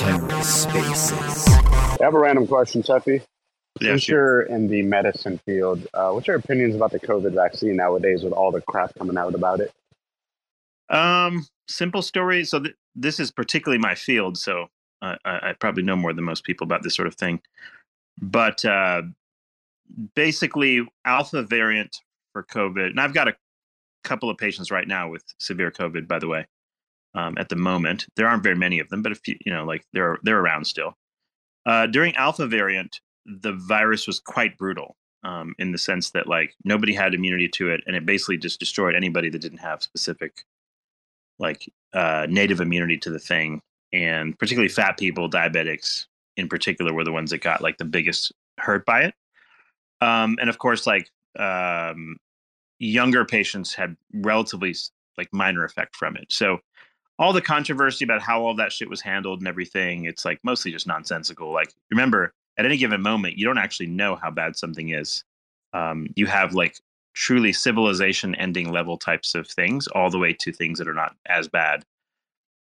TerraSpaces. I have a random question, Tuffy. Yeah, Since sure. you're in the medicine field, uh, what's your opinions about the COVID vaccine nowadays with all the crap coming out about it? Um, simple story. So th- this is particularly my field, so I, I I probably know more than most people about this sort of thing. But uh, basically, alpha variant for COVID, and I've got a couple of patients right now with severe COVID. By the way, um, at the moment, there aren't very many of them, but if you you know, like they're they're around still. Uh, during alpha variant, the virus was quite brutal um, in the sense that like nobody had immunity to it, and it basically just destroyed anybody that didn't have specific like uh, native immunity to the thing, and particularly fat people, diabetics in particular, were the ones that got like the biggest hurt by it. Um, and of course, like um, younger patients had relatively like minor effect from it. So all the controversy about how all that shit was handled and everything, it's like mostly just nonsensical. Like remember, at any given moment, you don't actually know how bad something is. Um, you have like truly civilization ending level types of things all the way to things that are not as bad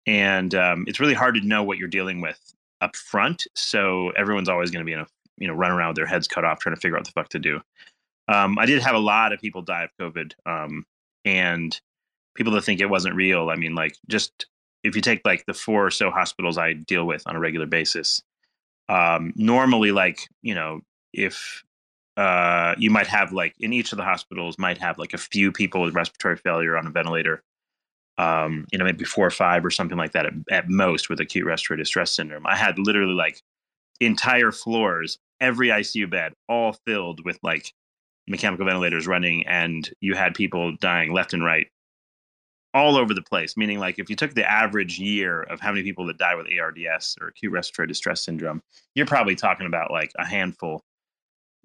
and um, it's really hard to know what you're dealing with up front so everyone's always going to be in a you know run around with their heads cut off trying to figure out the fuck to do um, i did have a lot of people die of covid um, and people that think it wasn't real i mean like just if you take like the four or so hospitals i deal with on a regular basis um, normally like you know if uh, you might have like in each of the hospitals might have like a few people with respiratory failure on a ventilator um, you know maybe four or five or something like that at, at most with acute respiratory distress syndrome. I had literally like entire floors every icu bed all filled with like mechanical ventilators running and you had people dying left and right all over the place meaning like if you took the average year of how many people that die with ards or acute respiratory distress syndrome you're probably talking about like a handful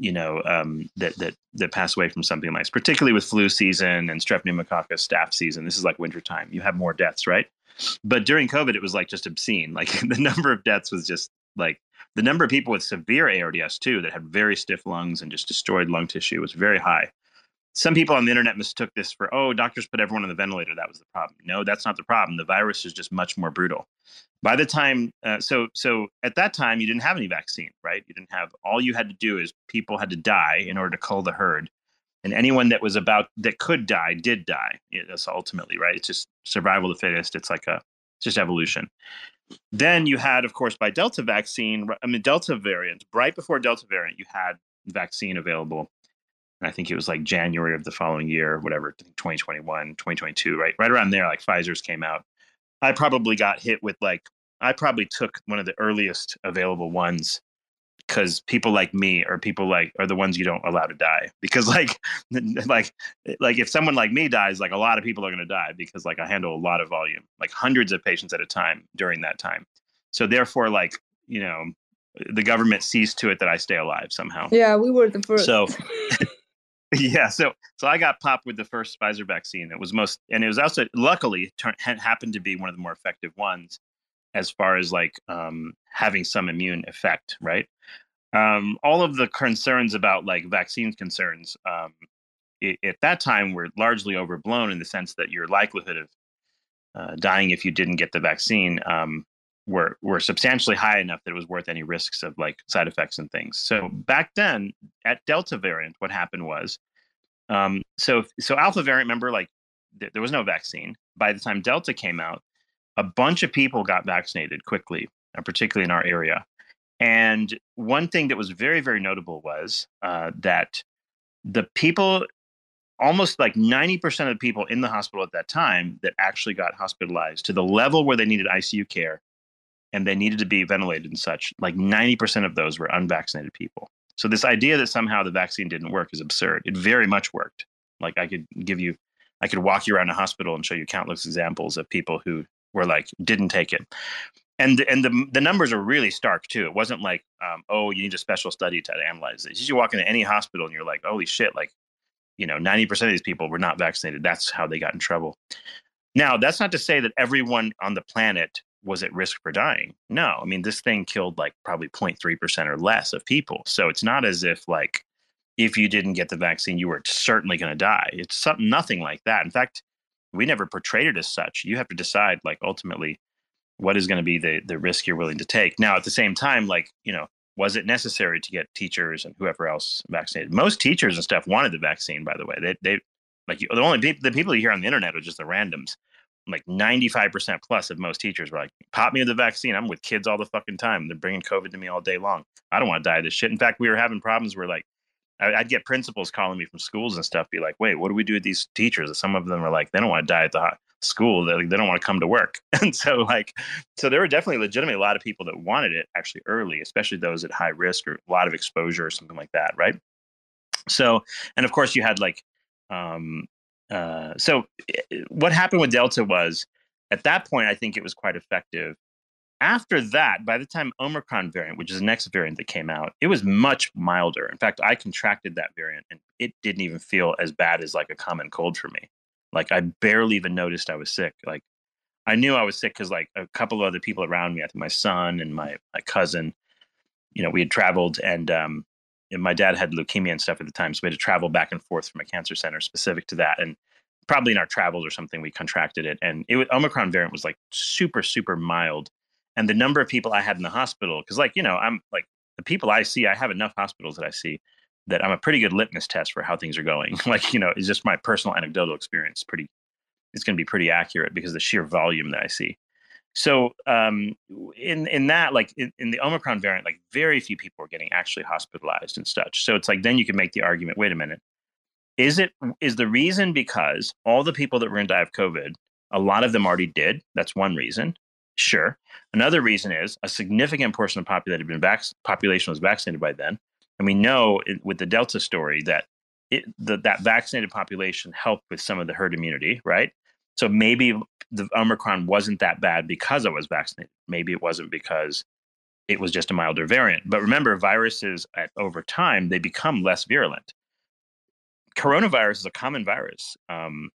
you know um, that that that pass away from something like this, particularly with flu season and strep pneumococcus staph season. This is like wintertime. You have more deaths, right? But during COVID, it was like just obscene. Like the number of deaths was just like the number of people with severe ARDS too that had very stiff lungs and just destroyed lung tissue was very high. Some people on the internet mistook this for, oh, doctors put everyone on the ventilator. That was the problem. No, that's not the problem. The virus is just much more brutal. By the time, uh, so so at that time, you didn't have any vaccine, right? You didn't have. All you had to do is people had to die in order to cull the herd, and anyone that was about that could die did die. That's ultimately right. It's just survival of the fittest. It's like a it's just evolution. Then you had, of course, by Delta vaccine. I mean, Delta variant. Right before Delta variant, you had vaccine available and I think it was like January of the following year, whatever, I 2021, 2022, right? Right around there, like Pfizer's came out. I probably got hit with like, I probably took one of the earliest available ones because people like me or people like are the ones you don't allow to die because like like like if someone like me dies like a lot of people are going to die because like i handle a lot of volume like hundreds of patients at a time during that time so therefore like you know the government sees to it that i stay alive somehow Yeah, we were the first. so yeah, so so I got popped with the first Pfizer vaccine. It was most, and it was also luckily turn, happened to be one of the more effective ones, as far as like um, having some immune effect, right? Um, all of the concerns about like vaccines concerns um, i at that time were largely overblown in the sense that your likelihood of uh, dying if you didn't get the vaccine um, were were substantially high enough that it was worth any risks of like side effects and things. So back then at Delta variant, what happened was, um, so so Alpha variant, remember, like th- there was no vaccine. By the time Delta came out, a bunch of people got vaccinated quickly, uh, particularly in our area. And one thing that was very very notable was uh, that the people almost like 90% of the people in the hospital at that time that actually got hospitalized to the level where they needed ICU care and they needed to be ventilated and such, like 90% of those were unvaccinated people. So this idea that somehow the vaccine didn't work is absurd. It very much worked. Like I could give you, I could walk you around a hospital and show you countless examples of people who were like didn't take it. And and the the numbers are really stark too. It wasn't like, um, oh, you need a special study to analyze this. You walk into any hospital and you're like, holy shit, like, you know, 90% of these people were not vaccinated. That's how they got in trouble. Now, that's not to say that everyone on the planet was at risk for dying. No, I mean, this thing killed like probably 0.3% or less of people. So it's not as if like if you didn't get the vaccine, you were certainly going to die. It's something, nothing like that. In fact, we never portrayed it as such. You have to decide, like, ultimately, what is going to be the the risk you're willing to take. Now, at the same time, like, you know, was it necessary to get teachers and whoever else vaccinated? Most teachers and stuff wanted the vaccine. By the way, they they like the only people the people you hear on the internet are just the randoms. Like 95% plus of most teachers were like, pop me with the vaccine. I'm with kids all the fucking time. They're bringing COVID to me all day long. I don't want to die of this shit. In fact, we were having problems where like I'd get principals calling me from schools and stuff, be like, "Wait, what do we do with these teachers?" And some of them are like, they don't want to die at the school; they, they don't want to come to work. And so, like, so there were definitely legitimately a lot of people that wanted it actually early, especially those at high risk or a lot of exposure or something like that, right? So, and of course, you had like, um, uh, so eh, what happened with Delta was at that point, I think it was quite effective after that, by the time Omicron variant, which is the next variant that came out, it was much milder. In fact, I contracted that variant and it didn't even feel as bad as like a common cold for me. Like I barely even noticed I was sick. Like I knew I was sick because like a couple of other people around me, I think my son and my my cousin, you know, we had traveled and um and my dad had leukemia and stuff at the time, so we had to travel back and forth from a cancer center specific to that. And probably in our travels or something, we contracted it. And it was Omicron variant was like super, super mild and the number of people I had in the hospital, because like, you know, I'm like the people I see, I have enough hospitals that I see that I'm a pretty good litmus test for how things are going. like, you know, it's just my personal anecdotal experience. Pretty, it's going to be pretty accurate because the sheer volume that I see. So, um, in in that, like in, in the Omicron variant, like very few people are getting actually hospitalized and such. So it's like then you can make the argument: wait a minute, is it is the reason because all the people that were going to die of COVID, a lot of them already did? That's one reason. Sure. Another reason is a significant portion of the population, been vac- population was vaccinated by then. And we know it, with the Delta story that it, the, that vaccinated population helped with some of the herd immunity, right? So maybe the Omicron wasn't that bad because I was vaccinated. Maybe it wasn't because it was just a milder variant. But remember, viruses at, over time, they become less virulent. Coronavirus is a common virus. Um,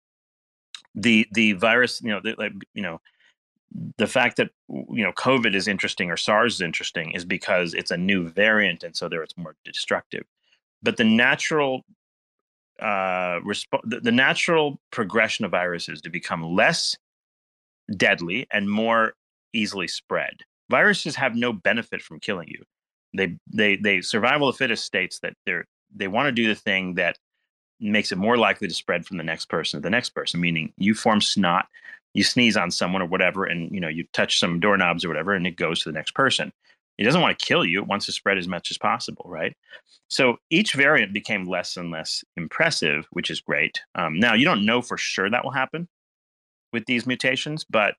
the the virus, you know, like you know, the fact that you know COVID is interesting or SARS is interesting is because it's a new variant, and so there it's more destructive. But the natural uh, resp- the, the natural progression of viruses to become less deadly and more easily spread. Viruses have no benefit from killing you. They they they survival of fittest states that they're they want to do the thing that makes it more likely to spread from the next person to the next person. Meaning, you form snot you sneeze on someone or whatever and you know you touch some doorknobs or whatever and it goes to the next person. It doesn't want to kill you it wants to spread as much as possible right? So each variant became less and less impressive which is great. Um, now you don't know for sure that will happen with these mutations but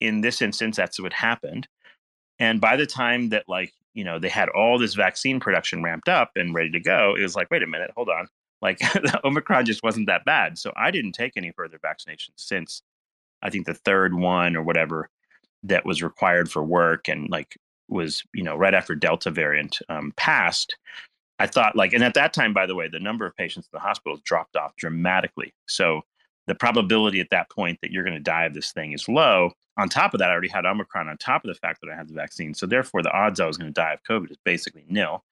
in this instance that's what happened. And by the time that like you know they had all this vaccine production ramped up and ready to go it was like wait a minute hold on. Like the omicron just wasn't that bad. So i didn't take any further vaccinations since I think the third one or whatever that was required for work and like was you know right after Delta variant um, passed. I thought like, and at that time, by the way, the number of patients in the hospitals dropped off dramatically. So the probability at that point that you're going to die of this thing is low. On top of that, I already had Omicron on top of the fact that I had the vaccine. So therefore, the odds I was going to die of COVID is basically nil.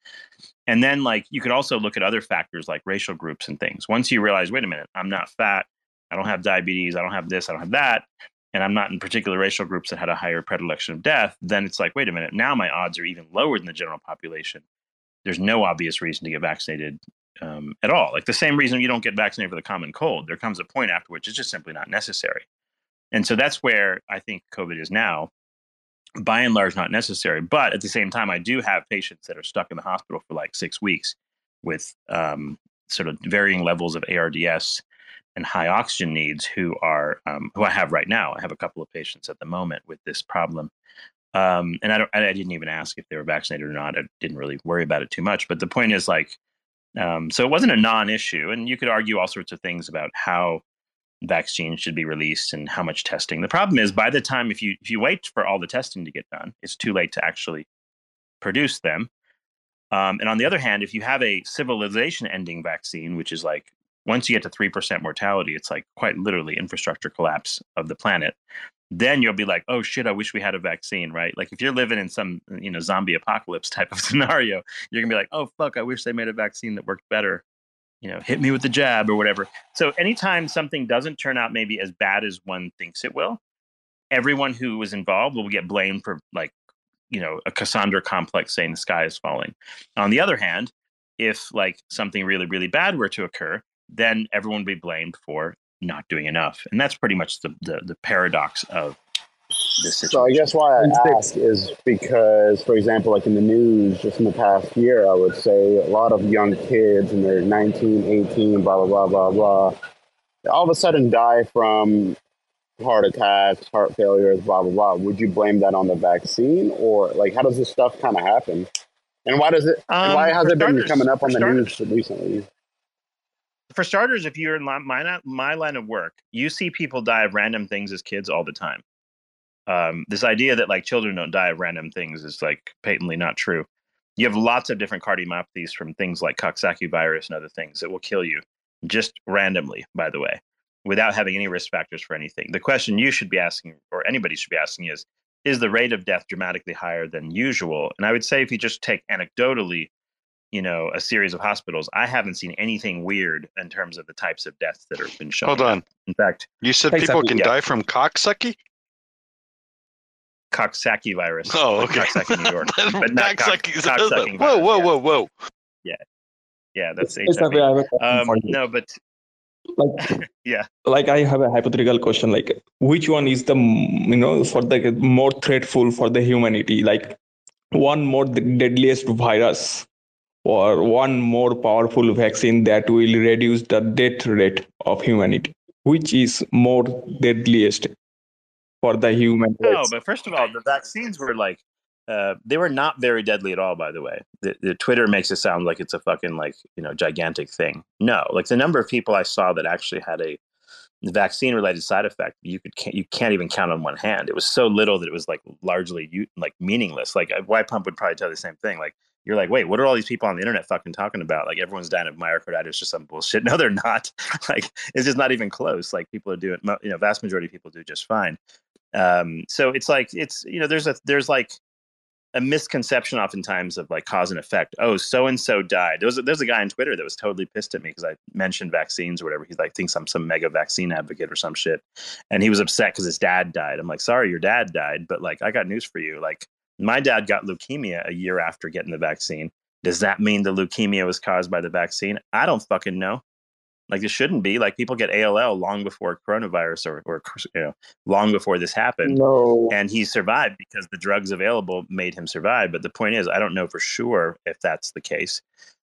And then, like, you could also look at other factors like racial groups and things. Once you realize, wait a minute, I'm not fat, I don't have diabetes, I don't have this, I don't have that, and I'm not in particular racial groups that had a higher predilection of death, then it's like, wait a minute, now my odds are even lower than the general population. There's no obvious reason to get vaccinated um, at all. Like the same reason you don't get vaccinated for the common cold. There comes a point after which it's just simply not necessary. And so that's where I think COVID is now, by and large, not necessary. But at the same time, I do have patients that are stuck in the hospital for like six weeks with um, sort of varying levels of ARDS and high oxygen needs who are um, who I have right now. I have a couple of patients at the moment with this problem, um, and I don't. I didn't even ask if they were vaccinated or not. I didn't really worry about it too much. But the point is, like, um, so it wasn't a non-issue, and you could argue all sorts of things about how vaccines should be released and how much testing. The problem is, by the time if you if you wait for all the testing to get done, it's too late to actually produce them. Um, and on the other hand, if you have a civilization-ending vaccine, which is like once you get to 3% mortality, it's like quite literally infrastructure collapse of the planet. then you'll be like, oh shit, I wish we had a vaccine, right? Like if you're living in some you know zombie apocalypse type of scenario, you're gonna be like, oh fuck, I wish they made a vaccine that worked better. You know, hit me with the jab or whatever. So anytime something doesn't turn out maybe as bad as one thinks it will, everyone who was involved will get blamed for like, you know, a Cassandra complex saying the sky is falling. On the other hand, if like something really, really bad were to occur, then everyone would be blamed for not doing enough. And that's pretty much the, the, the paradox of this situation. So I guess why I ask is because, for example, like in the news just in the past year, I would say a lot of young kids and they're 19, 18, blah, blah, blah, blah, blah, all of a sudden die from heart attacks, heart failures, blah, blah, blah. Would you blame that on the vaccine or like how does this stuff kind of happen? And why does it, um, why has it starters, been coming up on the starters. news recently? For starters, if you're in my, my line of work, you see people die of random things as kids all the time. Um, this idea that like children don't die of random things is like patently not true. You have lots of different cardiomyopathies from things like Coxsackie virus and other things that will kill you just randomly, by the way, without having any risk factors for anything. The question you should be asking, or anybody should be asking, is is the rate of death dramatically higher than usual? And I would say if you just take anecdotally you know a series of hospitals i haven't seen anything weird in terms of the types of deaths that have been shown hold on. In fact you said people can yeah. die from coxsackie? Coxsackie virus. Oh okay. Coxsackie new york. But not coxsackie whoa whoa whoa whoa. Yeah. Yeah that's HIV. Um, no but like yeah. like i have a hypothetical question like which one is the you know for the more threatful for the humanity? Like one more the deadliest virus or one more powerful vaccine that will reduce the death rate of humanity which is more deadliest for the human no race? but first of all the vaccines were like uh, they were not very deadly at all by the way. The, the, twitter makes it sound like it's a fucking like you know gigantic thing. No like the number of people i saw that actually had a vaccine related side effect you could can't, you can't even count on one hand. It was so little that it was like largely like meaningless. Like WhyPump would probably tell the same thing. Like you're like, wait, what are all these people on the internet fucking talking about? Like everyone's dying of myocarditis or some bullshit. No, they're not. like it's just not even close. Like people are doing, you know, vast majority of people do just fine. Um, so it's like it's you know, there's a there's like a misconception oftentimes of like cause and effect. Oh, so and so died. There was a, there's a guy on Twitter that was totally pissed at me because I mentioned vaccines or whatever. He like thinks I'm some mega vaccine advocate or some shit, and he was upset because his dad died. I'm like, sorry, your dad died, but like I got news for you. Like my dad got leukemia a year after getting the vaccine. Does that mean the leukemia was caused by the vaccine? I don't fucking know. Like it shouldn't be. Like people get ALL long before coronavirus or, or you know, long before this happened. No. And he survived because the drugs available made him survive. But the point is, I don't know for sure if that's the case.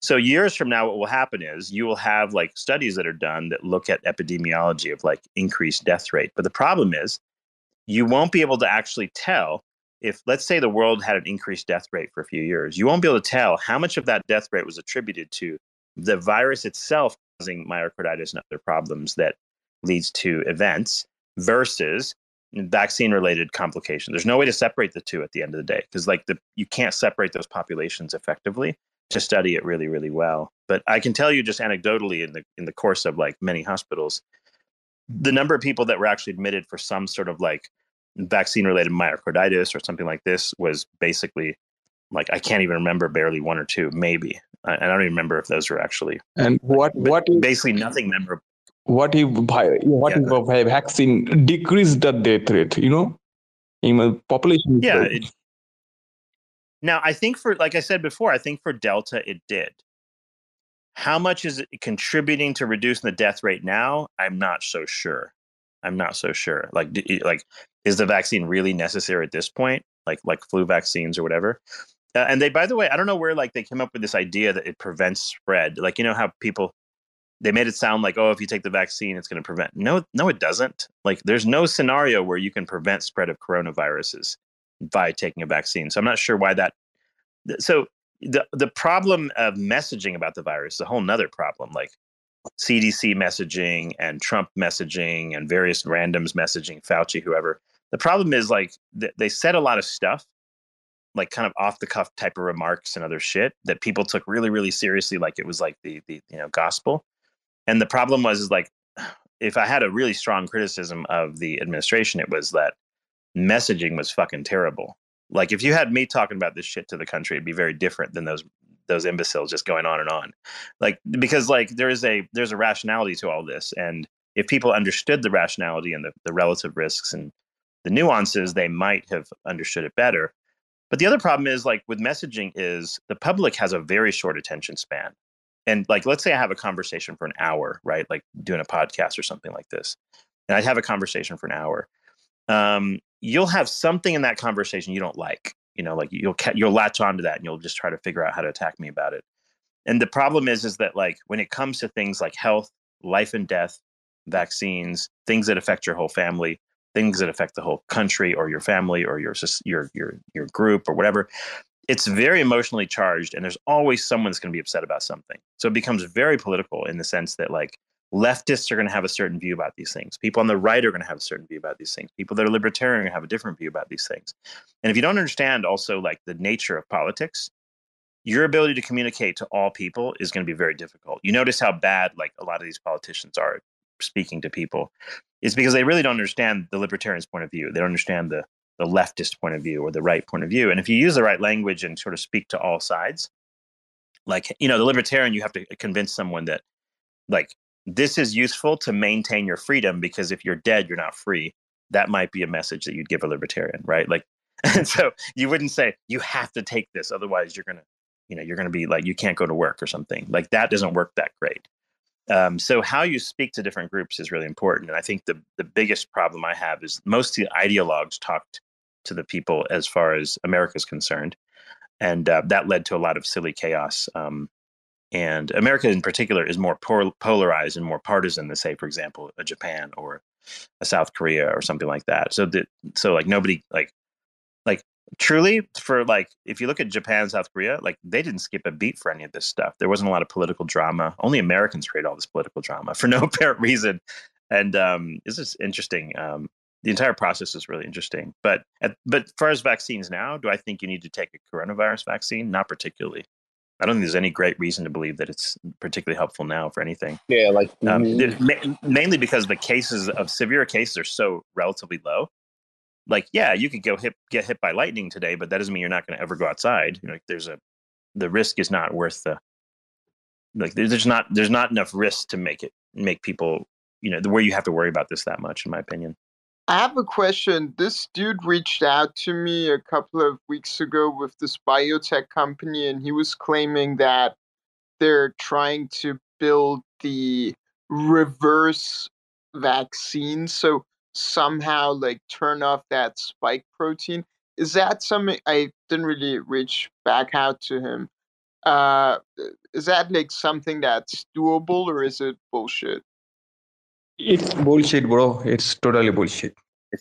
So years from now, what will happen is you will have like studies that are done that look at epidemiology of like increased death rate. But the problem is you won't be able to actually tell if let's say the world had an increased death rate for a few years, you won't be able to tell how much of that death rate was attributed to the virus itself causing myocarditis and other problems that leads to events versus vaccine related complications. There's no way to separate the two at the end of the day because like the you can't separate those populations effectively to study it really really well. But I can tell you just anecdotally in the in the course of like many hospitals the number of people that were actually admitted for some sort of like vaccine related myocarditis or something like this was basically like I can't even remember barely one or two, maybe. I, I don't even remember if those were actually. And what what basically nothing memorable. What if what yeah. if vaccine decreased the death rate? You know, in a population. Yeah. It, now I think for like I said before, I think for Delta it did. How much is it contributing to reducing the death rate now? I'm not so sure. I'm not so sure. Like, like is the vaccine really necessary at this point? Like, like flu vaccines or whatever. Uh, and they, by the way, I don't know where like they came up with this idea that it prevents spread. Like, you know how people they made it sound like, oh, if you take the vaccine, it's going to prevent. No, no, it doesn't. Like, there's no scenario where you can prevent spread of coronaviruses by taking a vaccine. So I'm not sure why that. So the the problem of messaging about the virus is a whole nother problem. Like CDC messaging and Trump messaging and various randoms messaging, Fauci, whoever. The problem is like th- they said a lot of stuff, like kind of off the cuff type of remarks and other shit that people took really, really seriously, like it was like the the you know gospel. And the problem was is like if I had a really strong criticism of the administration, it was that messaging was fucking terrible. Like if you had me talking about this shit to the country, it'd be very different than those those imbeciles just going on and on. Like because like there is a there's a rationality to all this. And if people understood the rationality and the, the relative risks and the nuances, they might have understood it better. But the other problem is like with messaging is the public has a very short attention span. And like let's say I have a conversation for an hour, right? Like doing a podcast or something like this. And I have a conversation for an hour. Um, you'll have something in that conversation you don't like. You know, like you'll you'll latch onto that and you'll just try to figure out how to attack me about it. And the problem is, is that like when it comes to things like health, life and death, vaccines, things that affect your whole family, things that affect the whole country or your family or your your your your group or whatever, it's very emotionally charged, and there's always someone that's going to be upset about something. So it becomes very political in the sense that like leftists are going to have a certain view about these things. People on the right are going to have a certain view about these things. People that are libertarian are going to have a different view about these things. And if you don't understand also like the nature of politics, your ability to communicate to all people is going to be very difficult. You notice how bad like a lot of these politicians are speaking to people is because they really don't understand the libertarian's point of view. They don't understand the the leftist point of view or the right point of view. And if you use the right language and sort of speak to all sides, like you know, the libertarian, you have to convince someone that like this is useful to maintain your freedom because if you're dead, you're not free. That might be a message that you'd give a libertarian, right? Like, and so you wouldn't say you have to take this, otherwise you're gonna, you know, you're gonna be like you can't go to work or something. Like that doesn't work that great. Um, so how you speak to different groups is really important, and I think the the biggest problem I have is most of the ideologues talked to the people as far as America is concerned, and uh, that led to a lot of silly chaos. Um, and America, in particular, is more polarized and more partisan than, say, for example, a Japan or a South Korea or something like that. So that so like nobody like like truly for like if you look at Japan, South Korea, like they didn't skip a beat for any of this stuff. There wasn't a lot of political drama. Only Americans create all this political drama for no apparent reason. And um, this is interesting. Um, the entire process is really interesting. But at, but as far as vaccines now, do I think you need to take a coronavirus vaccine? Not particularly. I don't think there's any great reason to believe that it's particularly helpful now for anything. Yeah, like um, mm-hmm. ma- mainly because the cases of severe cases are so relatively low. Like, yeah, you could go hit, get hit by lightning today, but that doesn't mean you're not going to ever go outside. You know, there's a the risk is not worth the like. There's not there's not enough risk to make it make people you know the where you have to worry about this that much, in my opinion. I have a question. This dude reached out to me a couple of weeks ago with this biotech company, and he was claiming that they're trying to build the reverse vaccine. So somehow, like, turn off that spike protein. Is that something I didn't really reach back out to him? Uh, is that like something that's doable or is it bullshit? It's bullshit, bro. It's totally bullshit. It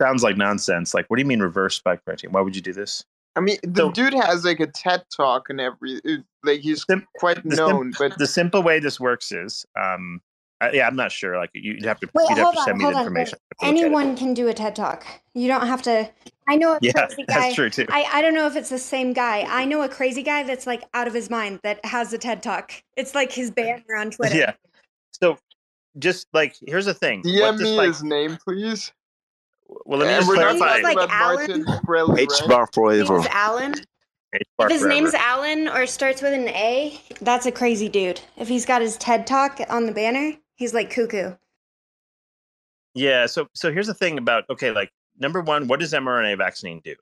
sounds like nonsense. Like, what do you mean reverse spike protein? Why would you do this? I mean, the so, dude has like a TED talk and every uh, like he's sim- quite known. Sim- but the simple way this works is, um, uh, yeah, I'm not sure. Like, you'd have to Wait, you'd have to send on, me the information. Anyone can do a TED talk. You don't have to. I know a yeah, crazy guy. That's true too. I, I don't know if it's the same guy. I know a crazy guy that's like out of his mind that has a TED talk. It's like his banner on Twitter. Yeah. So just like here's the thing. DM me like, his name, please. Well, let me just clarify. Like Alan. H bar forever. Alan. If his name's Alan or starts with an A, that's a crazy dude. If he's got his TED talk on the banner, he's like cuckoo. Yeah. So so here's the thing about okay, like number one, what does mRNA vaccine do?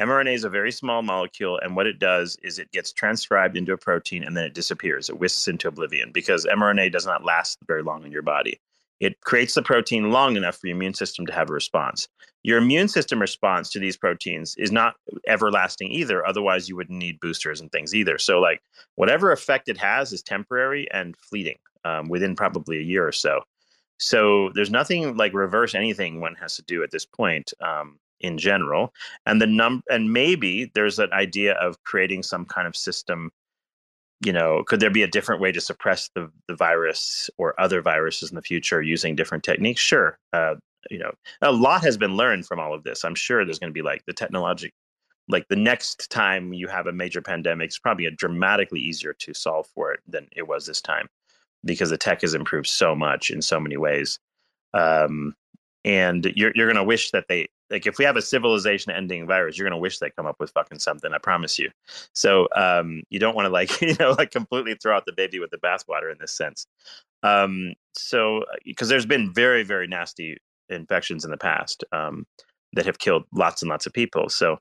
mRNA is a very small molecule, and what it does is it gets transcribed into a protein and then it disappears. It whisks into oblivion because mRNA does not last very long in your body. It creates the protein long enough for your immune system to have a response. Your immune system response to these proteins is not everlasting either. Otherwise, you wouldn't need boosters and things either. So, like, whatever effect it has is temporary and fleeting um, within probably a year or so. So, there's nothing like reverse anything one has to do at this point. Um, in general and the num and maybe there's an idea of creating some kind of system you know could there be a different way to suppress the the virus or other viruses in the future using different techniques? Sure uh, you know a lot has been learned from all of this. I'm sure there's going to be like the technology like the next time you have a major pandemic it's probably a dramatically easier to solve for it than it was this time because the tech has improved so much in so many ways. Um, and you're you're gonna wish that they like if we have a civilization ending virus, you're gonna wish they come up with fucking something. I promise you. So um, you don't want to like you know like completely throw out the baby with the bathwater in this sense. Um, so because there's been very very nasty infections in the past um, that have killed lots and lots of people. So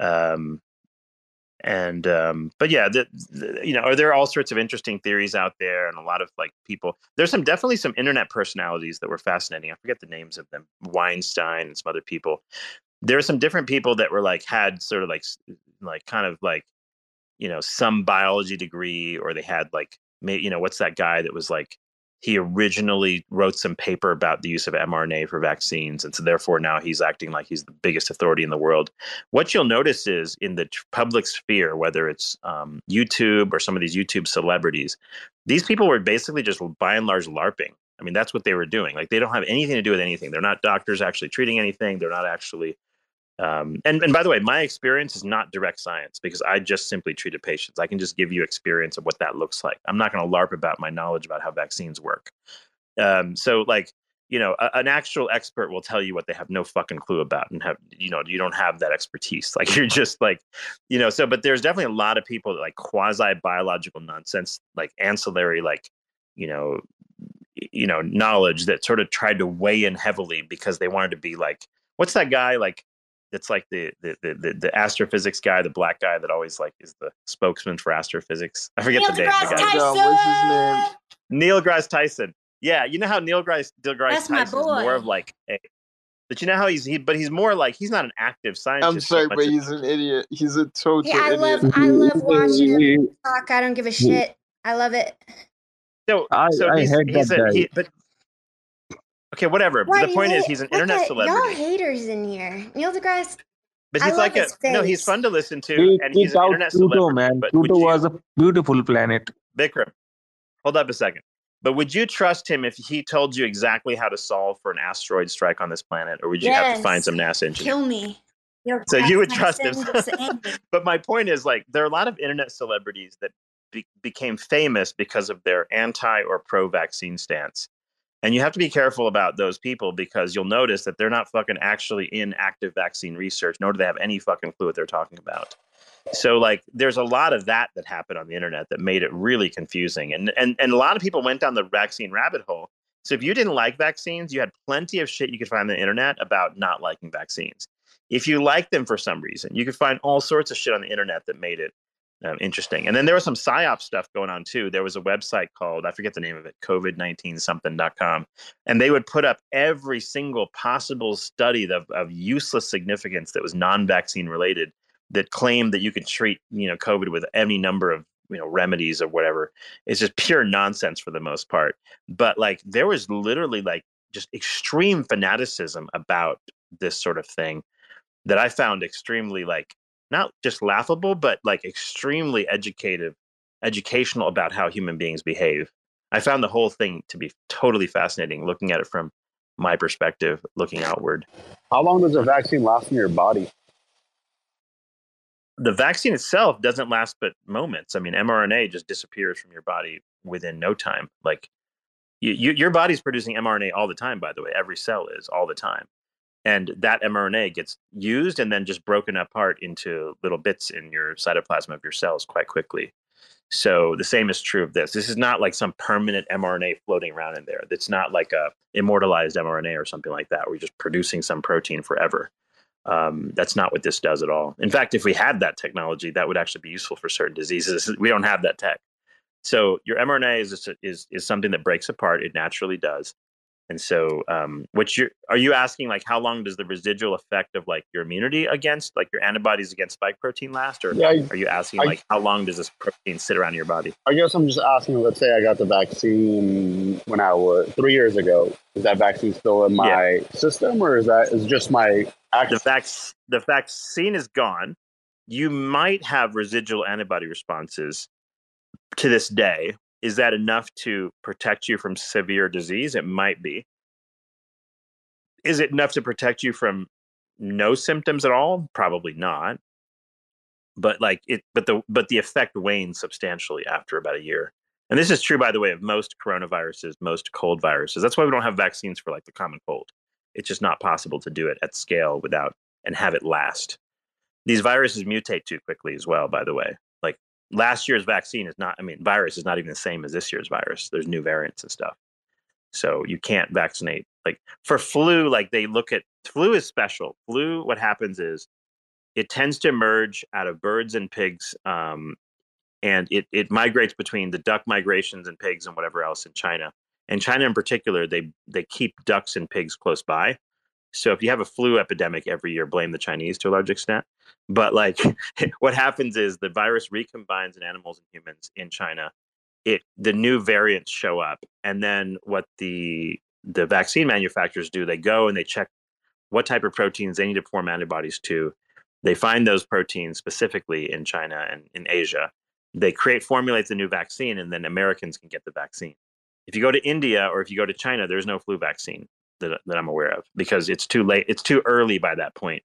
um, and um, but yeah the, the, you know are there all sorts of interesting theories out there and a lot of like people there's some definitely some internet personalities that were fascinating. I forget the names of them weinstein and some other people. There are some different people that were like had sort of like like kind of like you know some biology degree or they had like you know what's that guy that was like he originally wrote some paper about the use of mRNA for vaccines. And so, therefore, now he's acting like he's the biggest authority in the world. What you'll notice is in the public sphere, whether it's um, YouTube or some of these YouTube celebrities, these people were basically just by and large LARPing. I mean, that's what they were doing. Like, they don't have anything to do with anything. They're not doctors actually treating anything. They're not actually um, and, and by the way, my experience is not direct science because I just simply treated patients. I can just give you experience of what that looks like. I'm not going to LARP about my knowledge about how vaccines work. Um, so, like, you know, a, an actual expert will tell you what they have no fucking clue about and have, you know, you don't have that expertise. Like, you're just like, you know, so, but there's definitely a lot of people that like quasi biological nonsense, like ancillary, like, you know, you know, knowledge that sort of tried to weigh in heavily because they wanted to be like, what's that guy like? That's like the, the the, the astrophysics guy, the black guy that always like is the spokesman for astrophysics. I forget Neil the name. Of the guy. Tyson. what's his name? Neil deGrasse Tyson. Yeah, you know how Neil deGrasse, deGrasse Tyson is more of like a, but you know how he's he, but he's more like he's not an active scientist. I'm sorry, but he's an idiot. He's a total yeah, I idiot. love I love watching him talk. I don't give a shit. I love it. So, I, so I he's, he's a, he, but Okay, whatever. Why the point hate, is, he's an internet at, celebrity. Y'all haters in here. Neil deGrasse. But he's like a no. He's fun to listen to, he, and he's an internet Pluto, celebrity. Man. But Pluto you, was a beautiful planet. Bikram, hold up a second. But would you trust him if he told you exactly how to solve for an asteroid strike on this planet, or would you yes. have to find some NASA engineer? Kill me. so you would trust him. but my point is, like, there are a lot of internet celebrities that be- became famous because of their anti or pro vaccine stance. And you have to be careful about those people because you'll notice that they're not fucking actually in active vaccine research, nor do they have any fucking clue what they're talking about. So like there's a lot of that that happened on the internet that made it really confusing. And and and a lot of people went down the vaccine rabbit hole. So if you didn't like vaccines, you had plenty of shit you could find on the internet about not liking vaccines. If you like them for some reason, you could find all sorts of shit on the internet that made it um, interesting. And then there was some psyop stuff going on too. There was a website called I forget the name of it, COVID nineteen something.com, and they would put up every single possible study of, of useless significance that was non-vaccine related that claimed that you could treat you know COVID with any number of you know remedies or whatever. It's just pure nonsense for the most part. But like there was literally like just extreme fanaticism about this sort of thing that I found extremely like not just laughable, but like extremely educative, educational about how human beings behave. I found the whole thing to be totally fascinating, looking at it from my perspective, looking outward. How long does a vaccine last in your body? The vaccine itself doesn't last but moments. I mean, mRNA just disappears from your body within no time. Like you, you, your body's producing mRNA all the time, by the way. Every cell is all the time and that mRNA gets used and then just broken apart into little bits in your cytoplasm of your cells quite quickly. So the same is true of this. This is not like some permanent mRNA floating around in there. It's not like a immortalized mRNA or something like that. We're just producing some protein forever. Um, that's not what this does at all. In fact, if we had that technology, that would actually be useful for certain diseases. We don't have that tech. So your mRNA is is is something that breaks apart. It naturally does. And so, um, what you are you asking? Like, how long does the residual effect of like your immunity against, like your antibodies against spike protein last, or yeah, I, are you asking I, like how long does this protein sit around your body? I guess I'm just asking. Let's say I got the vaccine when I was three years ago. Is that vaccine still in my yeah. system, or is that is just my the vac- the vaccine is gone. You might have residual antibody responses to this day, is that enough to protect you from severe disease? It might be. Is it enough to protect you from no symptoms at all? Probably not. But like it but the but the effect wanes substantially after about a year. And this is true by the way of most coronaviruses, most cold viruses. That's why we don't have vaccines for like the common cold. It's just not possible to do it at scale without and have it last. These viruses mutate too quickly as well, by the way. Last year's vaccine is not, I mean, virus is not even the same as this year's virus. There's new variants and stuff. So you can't vaccinate. Like for flu, like they look at flu is special. Flu, what happens is it tends to emerge out of birds and pigs um, and it, it migrates between the duck migrations and pigs and whatever else in china and china in particular they they keep ducks and pigs close by so if you have a flu epidemic every year blame the chinese to a large extent but like what happens is the virus recombines in animals and humans in china it the new variants show up and then what the the vaccine manufacturers do they go and they check what type of proteins they need to form antibodies to they find those proteins specifically in China and in Asia. They create, formulate the new vaccine, and then Americans can get the vaccine. If you go to India or if you go to China, there's no flu vaccine that, that I'm aware of because it's too late. It's too early by that point.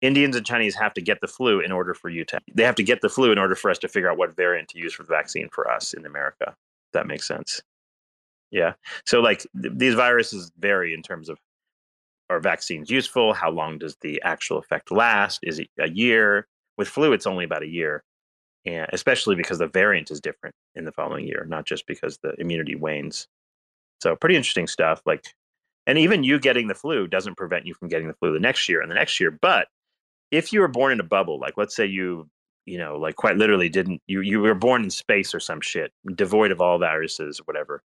Indians and Chinese have to get the flu in order for you to. They have to get the flu in order for us to figure out what variant to use for the vaccine for us in America. that makes sense. Yeah. So like th- these viruses vary in terms of are vaccines useful? How long does the actual effect last? Is it a year? With flu, it's only about a year, and especially because the variant is different in the following year, not just because the immunity wanes. So, pretty interesting stuff. Like, and even you getting the flu doesn't prevent you from getting the flu the next year and the next year. But if you were born in a bubble, like let's say you, you know, like quite literally didn't you you were born in space or some shit, devoid of all viruses or whatever,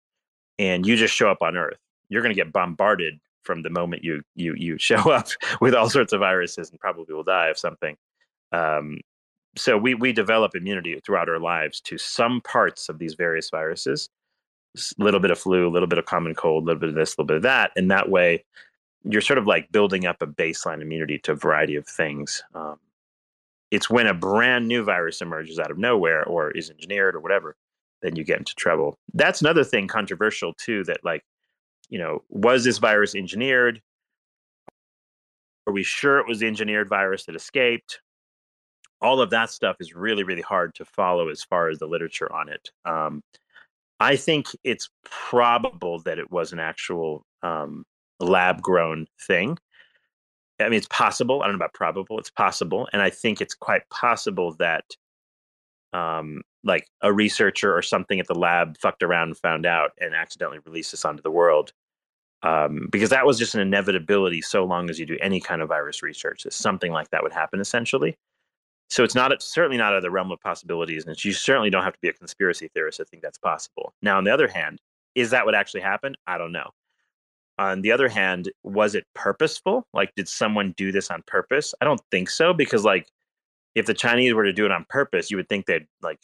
and you just show up on Earth, you're going to get bombarded from the moment you you you show up with all sorts of viruses and probably will die of something. Um, so we we develop immunity throughout our lives to some parts of these various viruses. A little bit of flu, a little bit of common cold, a little bit of this, a little bit of that, and that way you're sort of like building up a baseline immunity to a variety of things. Um, it's when a brand new virus emerges out of nowhere or is engineered or whatever, then you get into trouble. That's another thing controversial too. That like you know, was this virus engineered? Are we sure it was the engineered virus that escaped? All of that stuff is really, really hard to follow as far as the literature on it. Um, I think it's probable that it was an actual um, lab grown thing. I mean, it's possible. I don't know about probable. It's possible, and I think it's quite possible that, um, like a researcher or something at the lab fucked around and found out and accidentally released this onto the world um, because that was just an inevitability so long as you do any kind of virus research that something like that would happen essentially so it's not it's certainly not out of the realm of possibilities and you certainly don't have to be a conspiracy theorist to think that's possible now on the other hand is that what actually happened i don't know on the other hand was it purposeful like did someone do this on purpose i don't think so because like if the chinese were to do it on purpose you would think they'd like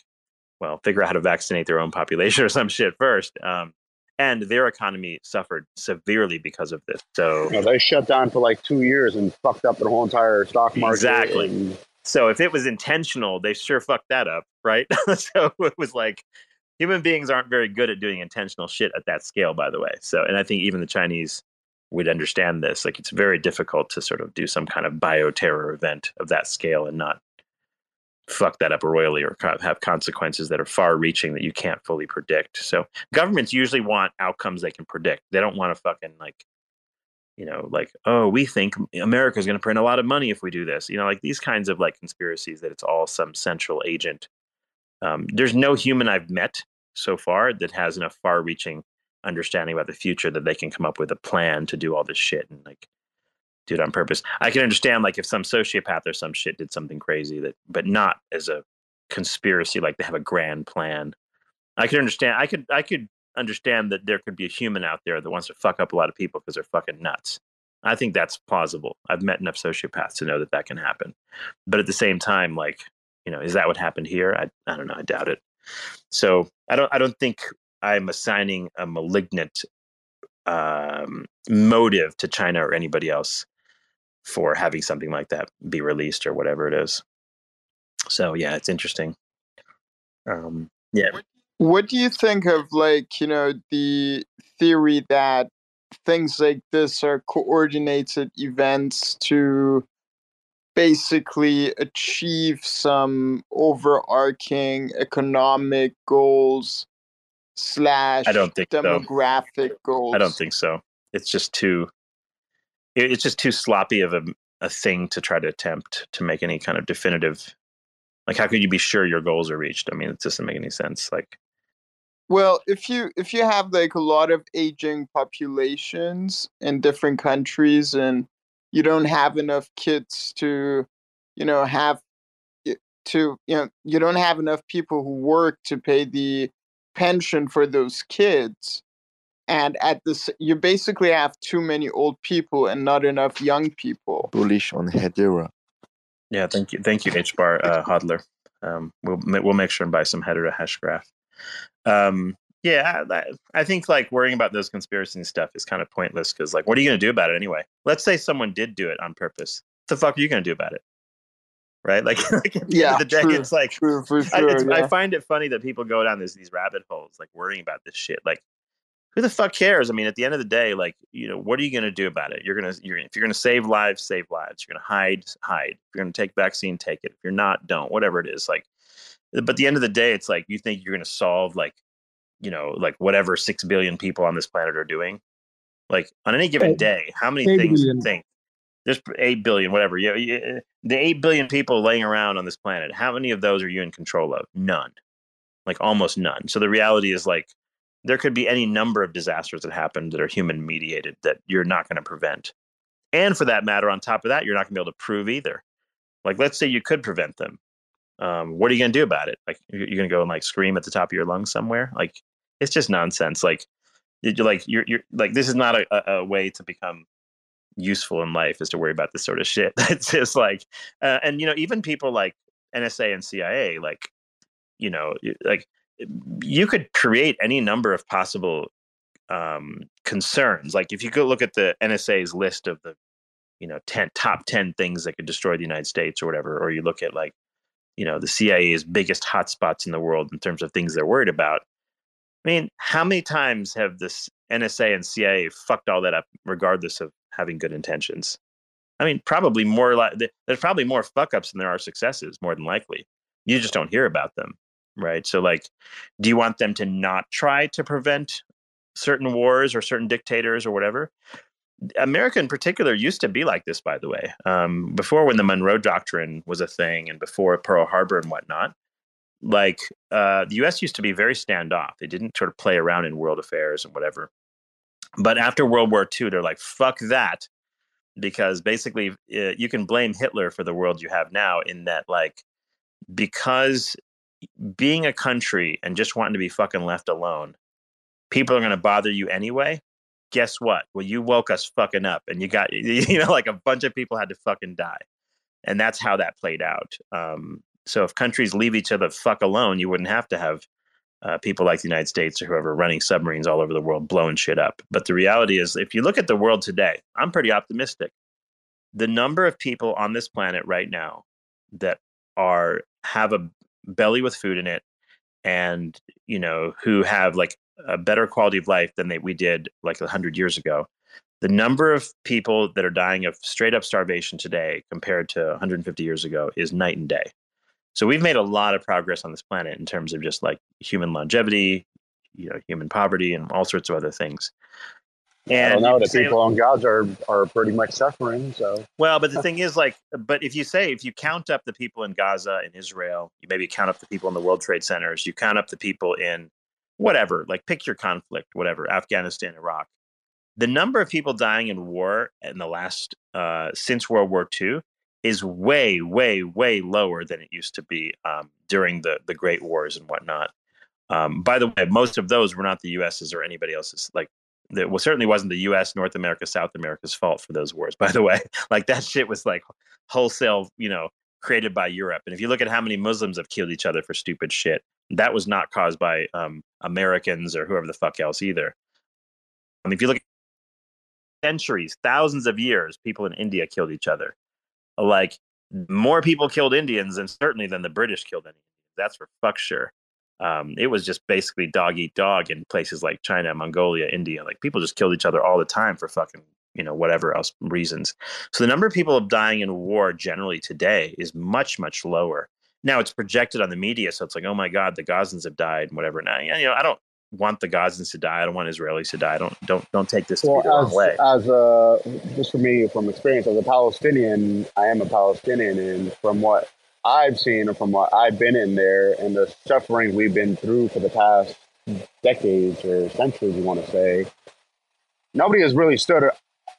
well figure out how to vaccinate their own population or some shit first um, and their economy suffered severely because of this. So they shut down for like two years and fucked up their whole entire stock market. Exactly. And... So if it was intentional, they sure fucked that up, right? so it was like human beings aren't very good at doing intentional shit at that scale, by the way. So, and I think even the Chinese would understand this. Like it's very difficult to sort of do some kind of bioterror event of that scale and not fuck that up royally or have consequences that are far reaching that you can't fully predict. So governments usually want outcomes they can predict. They don't want to fucking like, you know, like, oh, we think America is going to print a lot of money if we do this. You know, like these kinds of like conspiracies that it's all some central agent. Um, there's no human I've met so far that has enough far reaching understanding about the future that they can come up with a plan to do all this shit and like do it on purpose. I can understand like if some sociopath or some shit did something crazy that, but not as a conspiracy. Like they have a grand plan. I could understand. I could. I could understand that there could be a human out there that wants to fuck up a lot of people because they're fucking nuts. I think that's plausible. I've met enough sociopaths to know that that can happen. But at the same time, like you know, is that what happened here? I I don't know. I doubt it. So I don't. I don't think I'm assigning a malignant um, motive to China or anybody else for having something like that be released or whatever it is. So yeah, it's interesting. Um, yeah. What do you think of like you know the theory that things like this are coordinated events to basically achieve some overarching economic goals slash I don't think demographic so. goals? I don't think so. It's just too it's just too sloppy of a a thing to try to attempt to make any kind of definitive. Like, how could you be sure your goals are reached? I mean, it doesn't make any sense. Like, well, if you if you have like a lot of aging populations in different countries and you don't have enough kids to, you know, have to you know you don't have enough people who work to pay the pension for those kids and at this you basically have too many old people and not enough young people. Bullish on hedera yeah thank you thank you h bar uh, hodler. Um, we'll we'll make sure and buy some hedera hashgraph um, yeah I, I think like worrying about those conspiracy stuff is kind of pointless because like what are you going to do about it anyway let's say someone did do it on purpose what the fuck are you going to do about it right? Like, like at the yeah, end of the day, true, it's like true, for I, sure, I yeah. find it funny that people go down this, these rabbit holes, like worrying about this shit. Like, who the fuck cares? I mean, at the end of the day, like, you know, what are you going to do about it? You're gonna, you're if you're gonna save lives, save lives. You're gonna hide, hide. If you're gonna take vaccine, take it. If you're not, don't. Whatever it is, like. But at the end of the day, it's like you think you're gonna solve like, you know, like whatever six billion people on this planet are doing. Like on any given day, how many things do you think there's eight billion, whatever. Yeah, yeah, eh, the eight billion people laying around on this planet. How many of those are you in control of? None, like almost none. So the reality is like there could be any number of disasters that happen that are human mediated that you're not going to prevent. And for that matter, on top of that, you're not going to be able to prove either. Like, let's say you could prevent them. Um, what are you going to do about it? Like, you're going to go and like scream at the top of your lungs somewhere? Like, it's just nonsense. Like, you're like you're you're like this is not a, a, way to become useful in life is to worry about this sort of shit. It's just like, uh, and you know, even people like NSA and CIA, like, you know, like you could create any number of possible um, concerns. Like if you go look at the NSA's list of the, you know, 10 top 10 things that could destroy the United States or whatever, or you look at like, you know, the CIA's biggest hotspots in the world in terms of things they're worried about. I mean, how many times have this NSA and CIA fucked all that up, regardless of having good intentions? I mean, probably more like there's probably more fuck ups than there are successes, more than likely. You just don't hear about them, right? So, like, do you want them to not try to prevent certain wars or certain dictators or whatever? America, in particular, used to be like this, by the way. Um, before, when the Monroe Doctrine was a thing, and before Pearl Harbor and whatnot, like uh, the U.S. used to be very standoff. They didn't sort of play around in world affairs and whatever. But after World War II, they're like, "Fuck that," because basically, uh, you can blame Hitler for the world you have now. In that, like, because being a country and just wanting to be fucking left alone, people are going to bother you anyway. Guess what? Well, you woke us fucking up, and you got you know like a bunch of people had to fucking die, and that's how that played out. Um, so if countries leave each other fuck alone, you wouldn't have to have uh, people like the United States or whoever running submarines all over the world blowing shit up. But the reality is, if you look at the world today, I'm pretty optimistic. The number of people on this planet right now that are have a belly with food in it, and you know who have like a better quality of life than they, we did like hundred years ago. The number of people that are dying of straight up starvation today compared to 150 years ago is night and day. So we've made a lot of progress on this planet in terms of just like human longevity, you know, human poverty, and all sorts of other things. I And don't know. The people on Gaza are, are pretty much suffering. So well, but the thing is, like, but if you say if you count up the people in Gaza and Israel, you maybe count up the people in the World Trade Centers, you count up the people in whatever, like pick your conflict, whatever, Afghanistan, Iraq. The number of people dying in war in the last uh, since World War II is way, way, way lower than it used to be um, during the the Great Wars and whatnot. Um, by the way, most of those were not the U.S.'s or anybody else's. Like, that well, certainly wasn't the U.S., North America, South America's fault for those wars. By the way, like that shit was like wholesale, you know, created by Europe. And if you look at how many Muslims have killed each other for stupid shit, that was not caused by um, Americans or whoever the fuck else either. I mean, if you look at centuries, thousands of years, people in India killed each other. Like more people killed Indians, and certainly than the British killed any. That's for fuck sure. Um, it was just basically dog eat dog in places like China, Mongolia, India. Like people just killed each other all the time for fucking you know whatever else reasons. So the number of people dying in war generally today is much much lower. Now it's projected on the media, so it's like, oh my god, the Gazans have died and whatever. Now you know I don't want the Gazans to die. I don't want Israelis to die. Don't don't don't take this well, the wrong as, way. As a just for me from experience as a Palestinian, I am a Palestinian, and from what I've seen and from what I've been in there and the suffering we've been through for the past decades or centuries, you want to say, nobody has really stood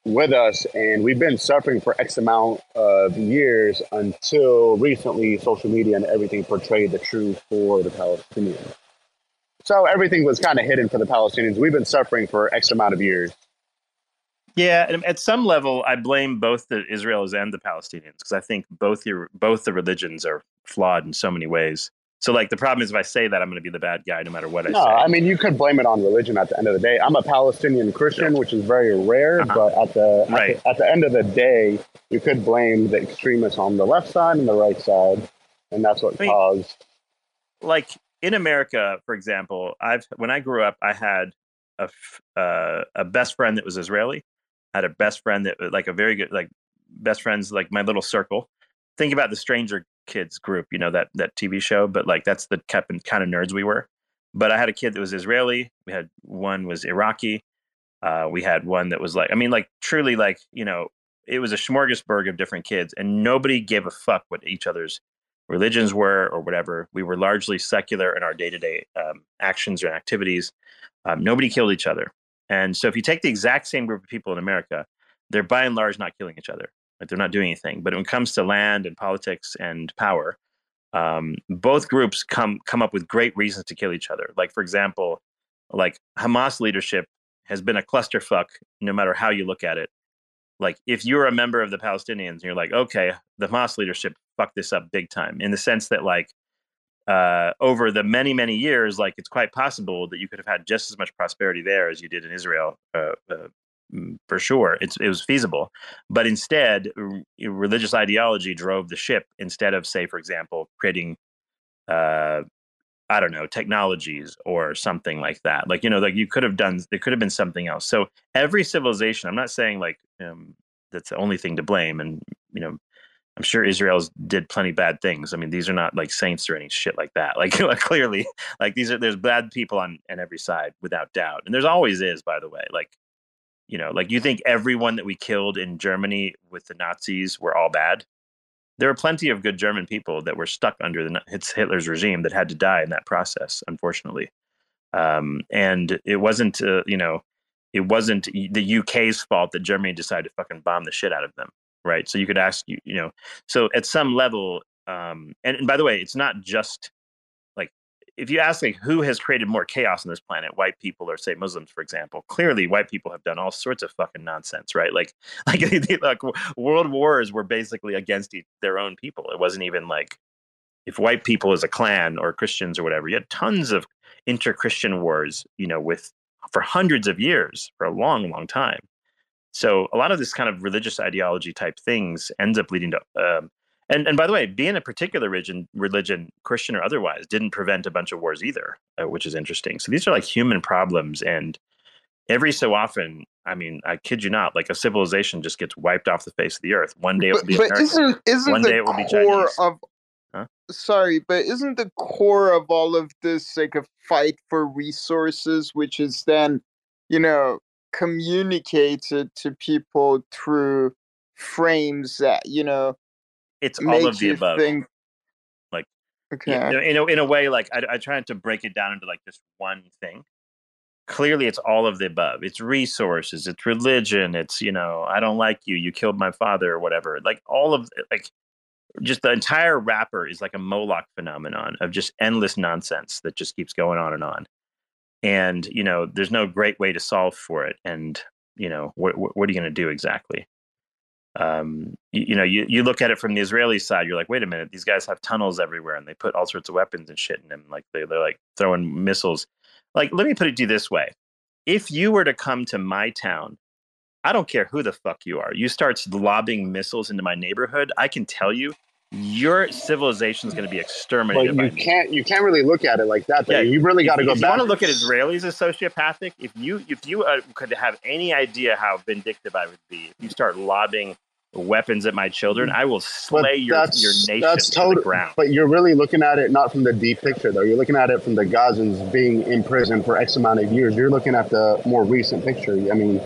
with us, and we've been suffering for X amount of years until recently social media and everything portrayed the truth for the Palestinians. So everything was kind of hidden for the Palestinians. We've been suffering for X amount of years. Yeah, and at some level, I blame both the Israelis and the Palestinians because I think both your both the religions are flawed in so many ways. So like the problem is if I say that I'm going to be the bad guy no matter what I no, say. I mean you could blame it on religion at the end of the day. I'm a Palestinian Christian, which is very rare, uh-huh. but at the, right. at the, at the end of the day, you could blame the extremists on the left side and the right side, and that's what I mean, caused. Like in America, for example, I've when I grew up, I had a uh, a best friend that was Israeli. I had a best friend that like a very good like best friends like my little circle. Think about the Stranger Kids group, you know that that TV show, but like that's the kind of, kind of nerds we were. But I had a kid that was Israeli. We had one was Iraqi. Uh, we had one that was like, I mean, like truly, like you know, it was a smorgasbord of different kids, and nobody gave a fuck what each other's religions were or whatever. We were largely secular in our day to day actions or activities. Um, nobody killed each other, and so if you take the exact same group of people in America, they're by and large not killing each other. They're not doing anything. But when it comes to land and politics and power, um, both groups come come up with great reasons to kill each other. Like for example, like Hamas leadership has been a clusterfuck no matter how you look at it. Like if you're a member of the Palestinians and you're like, okay, the Hamas leadership fucked this up big time, in the sense that like uh, over the many many years, like it's quite possible that you could have had just as much prosperity there as you did in Israel uh, uh, for sure it's, it was feasible but instead r- religious ideology drove the ship instead of say for example creating uh i don't know technologies or something like that like you know like you could have done there could have been something else. So every civilization i'm not saying like um, that's the only thing to blame and you know i'm sure israel's did plenty bad things i mean these are not like saints or any shit like that like, like clearly like these are there's bad people on on every side without doubt and there's always is by the way like you know, like you think everyone that we killed in Germany with the Nazis were all bad? There are plenty of good German people that were stuck under the Hitler's regime that had to die in that process, unfortunately. Um, and it wasn't, uh, you know, it wasn't the UK's fault that Germany decided to fucking bomb the shit out of them, right? So you could ask, you, you know, so at some level, um, and, and by the way, it's not just if you ask like who has created more chaos on this planet, white people or say Muslims, for example, clearly white people have done all sorts of fucking nonsense, right? Like, like, like world wars were basically against their own people. It wasn't even like if white people as a clan or Christians or whatever. You had tons of inter-Christian wars, you know, with for hundreds of years, for a long, long time. So a lot of this kind of religious ideology type things ends up leading to um, and and by the way, being a particular religion, religion, Christian or otherwise, didn't prevent a bunch of wars either, uh, which is interesting. So these are like human problems, and every so often, I mean, I kid you not, like a civilization just gets wiped off the face of the earth. One day it will be but, American, isn't, isn't one day it will be Chinese. Of, huh? Sorry, but isn't the core of all of this like a fight for resources, which is then, you know, communicated to people through frames that you know it's all of the above. Think... Like, okay, yeah, in a in a way, like I, I tried to break it down into like this one thing. Clearly, it's all of the above. It's resources. It's religion. It's you know, I don't like you. You killed my father, or whatever. Like all of like just the entire wrapper is like a Moloch phenomenon of just endless nonsense that just keeps going on and on. And you know, there's no great way to solve for it. And you know, what what are you going to do exactly? Um, you, you, know, you, you look at it from the Israeli side, you're like, wait a minute, these guys have tunnels everywhere and they put all sorts of weapons and shit in them. Like they, they're like throwing missiles. Like, let me put it to you this way. If you were to come to my town, I don't care who the fuck you are, you start lobbing missiles into my neighborhood, I can tell you your civilization is going to be exterminated. But you can't you can't really look at it like that. Though. Yeah, you really got to go if back. You want to look at Israelis as sociopathic. If you if you uh, could have any idea how vindictive I would be, if you start lobbing weapons at my children, I will slay your, your nation that's to the ground. But you're really looking at it not from the deep picture, though. You're looking at it from the Gazans being in prison for X amount of years. You're looking at the more recent picture. I mean,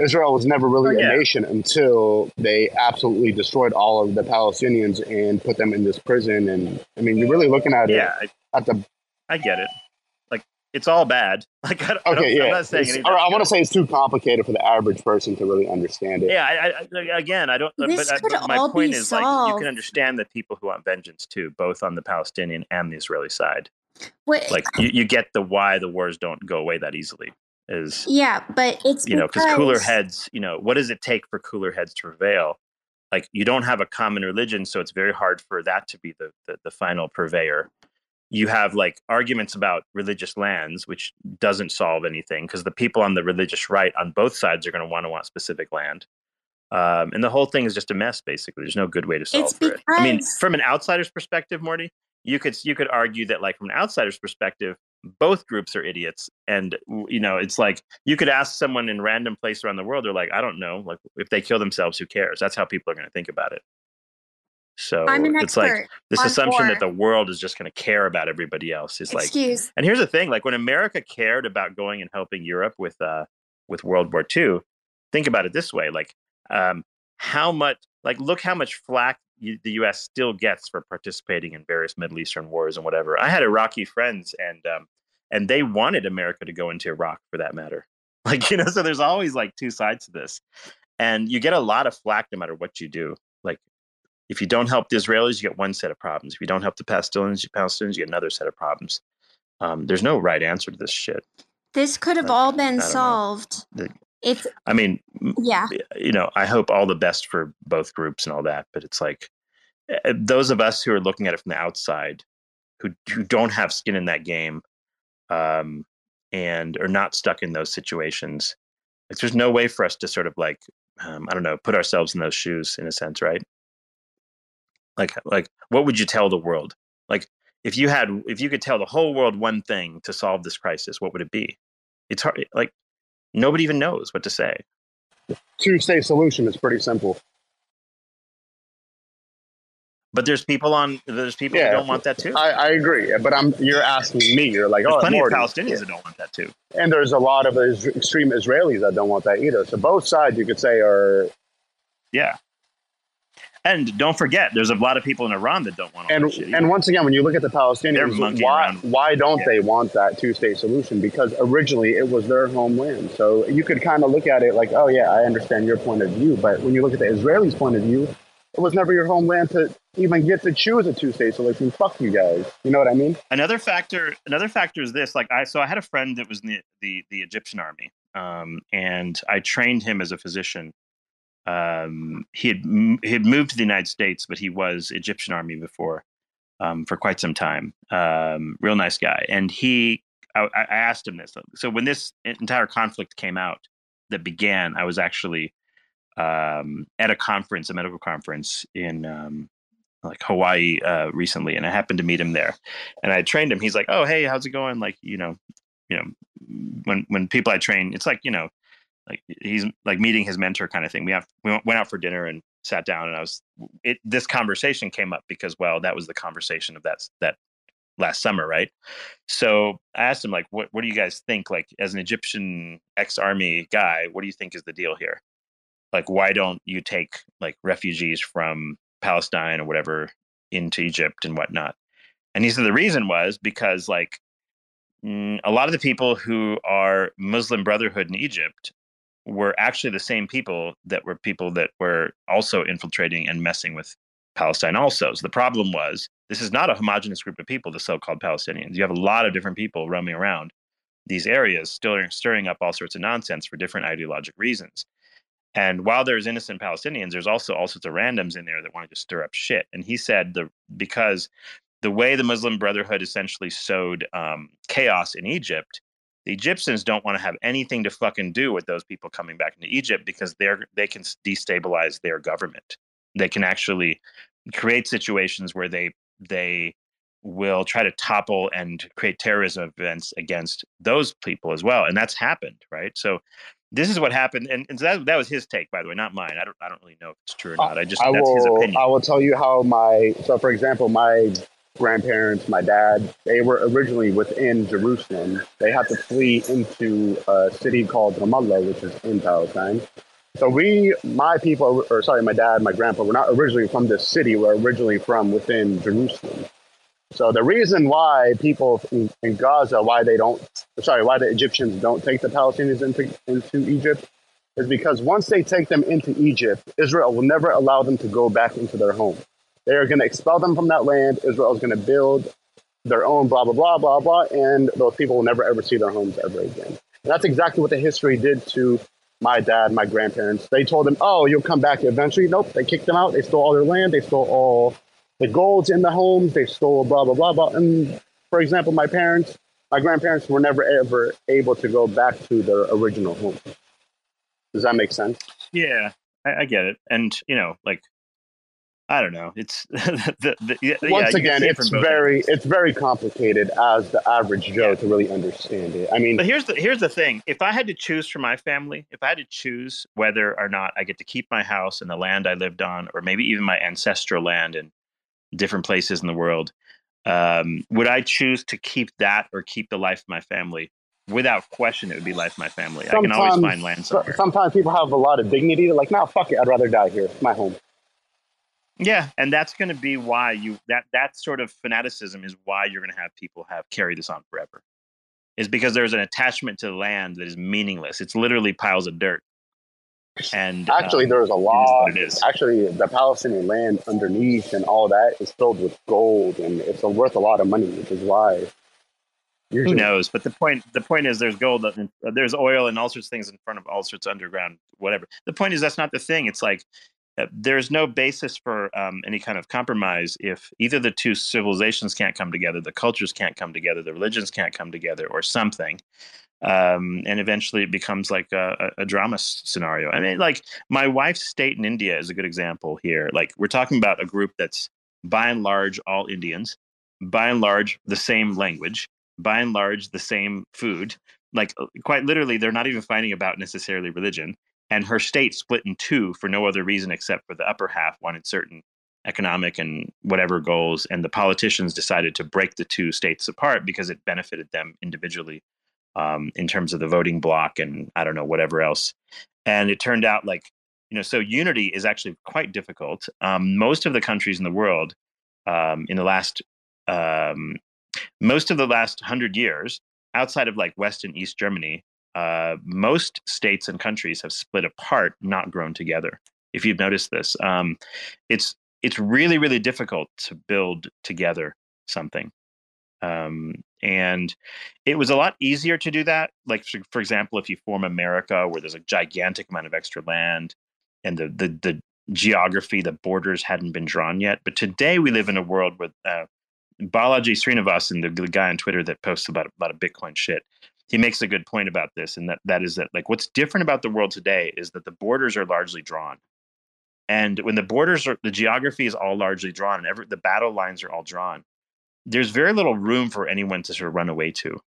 Israel was never really oh, yeah. a nation until they absolutely destroyed all of the Palestinians and put them in this prison. And I mean, you're really looking at yeah, it at the. I get it Like it's all bad. Like, I, don't, okay, yeah. I'm not saying anything. I want to say it's too complicated for the average person to really understand it. Yeah, I, I, again, I don't. This but, could but my all point be is, solved. like, you can understand the people who want vengeance too, both on the Palestinian and the Israeli side. What, like, you, you get the why the wars don't go away that easily. Is yeah, but it's you know because cooler heads. You know, what does it take for cooler heads to prevail? Like, you don't have a common religion, so it's very hard for that to be the, the, the final purveyor you have like arguments about religious lands, which doesn't solve anything because the people on the religious right on both sides are going to want to want specific land. Um, and the whole thing is just a mess. Basically, there's no good way to solve for it. I mean, from an outsider's perspective, Morty, you could you could argue that like from an outsider's perspective, both groups are idiots. And you know, it's like you could ask someone in random place around the world, they're like, I don't know, like if they kill themselves, who cares? That's how people are going to think about it. So it's like this assumption that the world is just going to care about everybody else is Excuse. like. And here's the thing: like when America cared about going and helping Europe with uh with World War II, think about it this way: like um, how much, like look how much flack you, the U.S. still gets for participating in various Middle Eastern wars and whatever. I had Iraqi friends, and um, and they wanted America to go into Iraq for that matter. Like you know, so there's always like two sides to this, and you get a lot of flack no matter what you do. Like if you don't help the Israelis, you get one set of problems. If you don't help the Palestinians, Palestinians, you get another set of problems. Um, there's no right answer to this shit. This could have like, all been solved. It's. I mean, yeah. You know, I hope all the best for both groups and all that, but it's like eh, eh, those of us who are looking at it from the outside, who who don't have skin in that game, um, and are not stuck in those situations. Like, there's no way for us to sort of like, um, I don't know, put ourselves in those shoes in a sense, right? Like, like, what would you tell the world? Like, if you had, if you could tell the whole world one thing to solve this crisis, what would it be? It's hard. Like, nobody even knows what to say. Two-state solution is pretty simple. But there's people on. There's people yeah, who don't want that too. I, I, agree, but I'm. You're asking me. You're like, there's oh, plenty of Palestinians yeah. that don't want that too. And there's a lot of extreme Israelis that don't want that either. So both sides, you could say, are. Yeah. And don't forget, there's a lot of people in Iran that don't want. And and once again, when you look at the Palestinians, why why don't yeah. they want that two state solution? Because originally it was their homeland. So you could kind of look at it like, oh yeah, I understand your point of view. But when you look at the Israelis' point of view, it was never your homeland to even get to choose a two state solution. Fuck you guys. You know what I mean? Another factor. Another factor is this. Like I, so I had a friend that was in the the, the Egyptian army, um, and I trained him as a physician um, he had he had moved to the United States, but he was Egyptian army before um, for quite some time. Um, real nice guy, and he I, I, asked him this. So when this entire conflict came out that began, I was actually um, at a conference, a medical conference in um, like Hawaii uh, recently, and I happened to meet him there, and I trained him. He's like, "Oh, hey, how's it going?" Like, you know, you know, when when people I train, it's like you know like he's like meeting his mentor kind of thing. We have we went out for dinner and sat down, and I was it. This conversation came up because well, that was the conversation of that that last summer, right? So I asked him like, what what do you guys think? Like as an Egyptian ex army guy, what do you think is the deal here? Like why don't you take like refugees from Palestine or whatever into Egypt and whatnot? And he said the reason was because like a lot of the people who are Muslim Brotherhood in Egypt were actually the same people that were people that were also infiltrating and messing with Palestine also. So the problem was this is not a homogenous group of people, the so-called Palestinians. You have a lot of different people roaming around these areas, stirring, stirring up all sorts of nonsense for different ideologic reasons. And while there's innocent Palestinians, there's also all sorts of randoms in there that want to just stir up shit. And he said the because the way the Muslim Brotherhood essentially sowed um, chaos in Egypt the Egyptians don't want to have anything to fucking do with those people coming back into Egypt because they're they can destabilize their government. They can actually create situations where they they will try to topple and create terrorism events against those people as well, and that's happened, right? So this is what happened, and, and that that was his take, by the way, not mine. I don't I don't really know if it's true or not. I just I that's will, his opinion. I will tell you how my so for example, my grandparents, my dad, they were originally within Jerusalem. They had to flee into a city called Ramallah, which is in Palestine. So we, my people, or sorry, my dad, my grandpa, were not originally from this city. We're originally from within Jerusalem. So the reason why people in, in, Gaza, why they don't, sorry, why the Egyptians don't take the Palestinians into, into Egypt is because once they take them into Egypt, Israel will never allow them to go back into their home. They are going to expel them from that land. Israel is going to build their own blah, blah, blah, blah, blah, and those people will never ever see their homes ever again. And that's exactly what the history did to my dad, my grandparents. They told them, oh, you'll come back eventually. Nope, they kicked them out. They stole all their land. They stole all the golds in the homes. They stole blah, blah, blah, blah. And for example, my parents, my grandparents were never ever able to go back to their original home. Does that make sense? Yeah, I, I get it. And, you know, like I don't know. It's the, the, yeah, once again, it's very ends. it's very complicated as the average Joe yeah. to really understand it. I mean, but here's the here's the thing: if I had to choose for my family, if I had to choose whether or not I get to keep my house and the land I lived on, or maybe even my ancestral land in different places in the world, um, would I choose to keep that or keep the life of my family? Without question, it would be life of my family. Sometimes, I can always find land somewhere. Sometimes people have a lot of dignity. They're like, "No, fuck it. I'd rather die here. My home." Yeah, and that's going to be why you that that sort of fanaticism is why you're going to have people have carry this on forever. Is because there's an attachment to land that is meaningless. It's literally piles of dirt. And actually, um, there's a lot. Actually, the Palestinian land underneath and all that is filled with gold, and it's worth a lot of money, which is why. Who knows? But the point the point is, there's gold, there's oil, and all sorts of things in front of all sorts of underground, whatever. The point is, that's not the thing. It's like uh, there's no basis for um, any kind of compromise if either the two civilizations can't come together, the cultures can't come together, the religions can't come together, or something. Um, and eventually it becomes like a, a, drama scenario. I mean, like my wife's state in India is a good example here. Like we're talking about a group that's by and large all Indians, by and large the same language, by and large the same food. Like uh, quite literally, they're not even fighting about necessarily religion and her state split in two for no other reason except for the upper half wanted certain economic and whatever goals and the politicians decided to break the two states apart because it benefited them individually um, in terms of the voting bloc and i don't know whatever else. And it turned out like you know so unity is actually quite difficult. Um, most of the countries in the world um, in the last um, most of the last hundred years outside of like west and east germany uh, most states and countries have split apart, not grown together. If you've noticed this, um, it's it's really really difficult to build together something. Um, and it was a lot easier to do that. Like for, for, example, if you form America, where there's a gigantic amount of extra land, and the the, the geography, the borders hadn't been drawn yet. But today we live in a world with uh, Balaji Srinivasan, the, the guy on Twitter that posts about about a Bitcoin shit he makes a good point about this, and that that is that like what's different about the world today is that the borders are largely drawn, and when the borders are the geography is all largely drawn, and every the battle lines are all drawn. There's very little room for anyone to sort of run away to.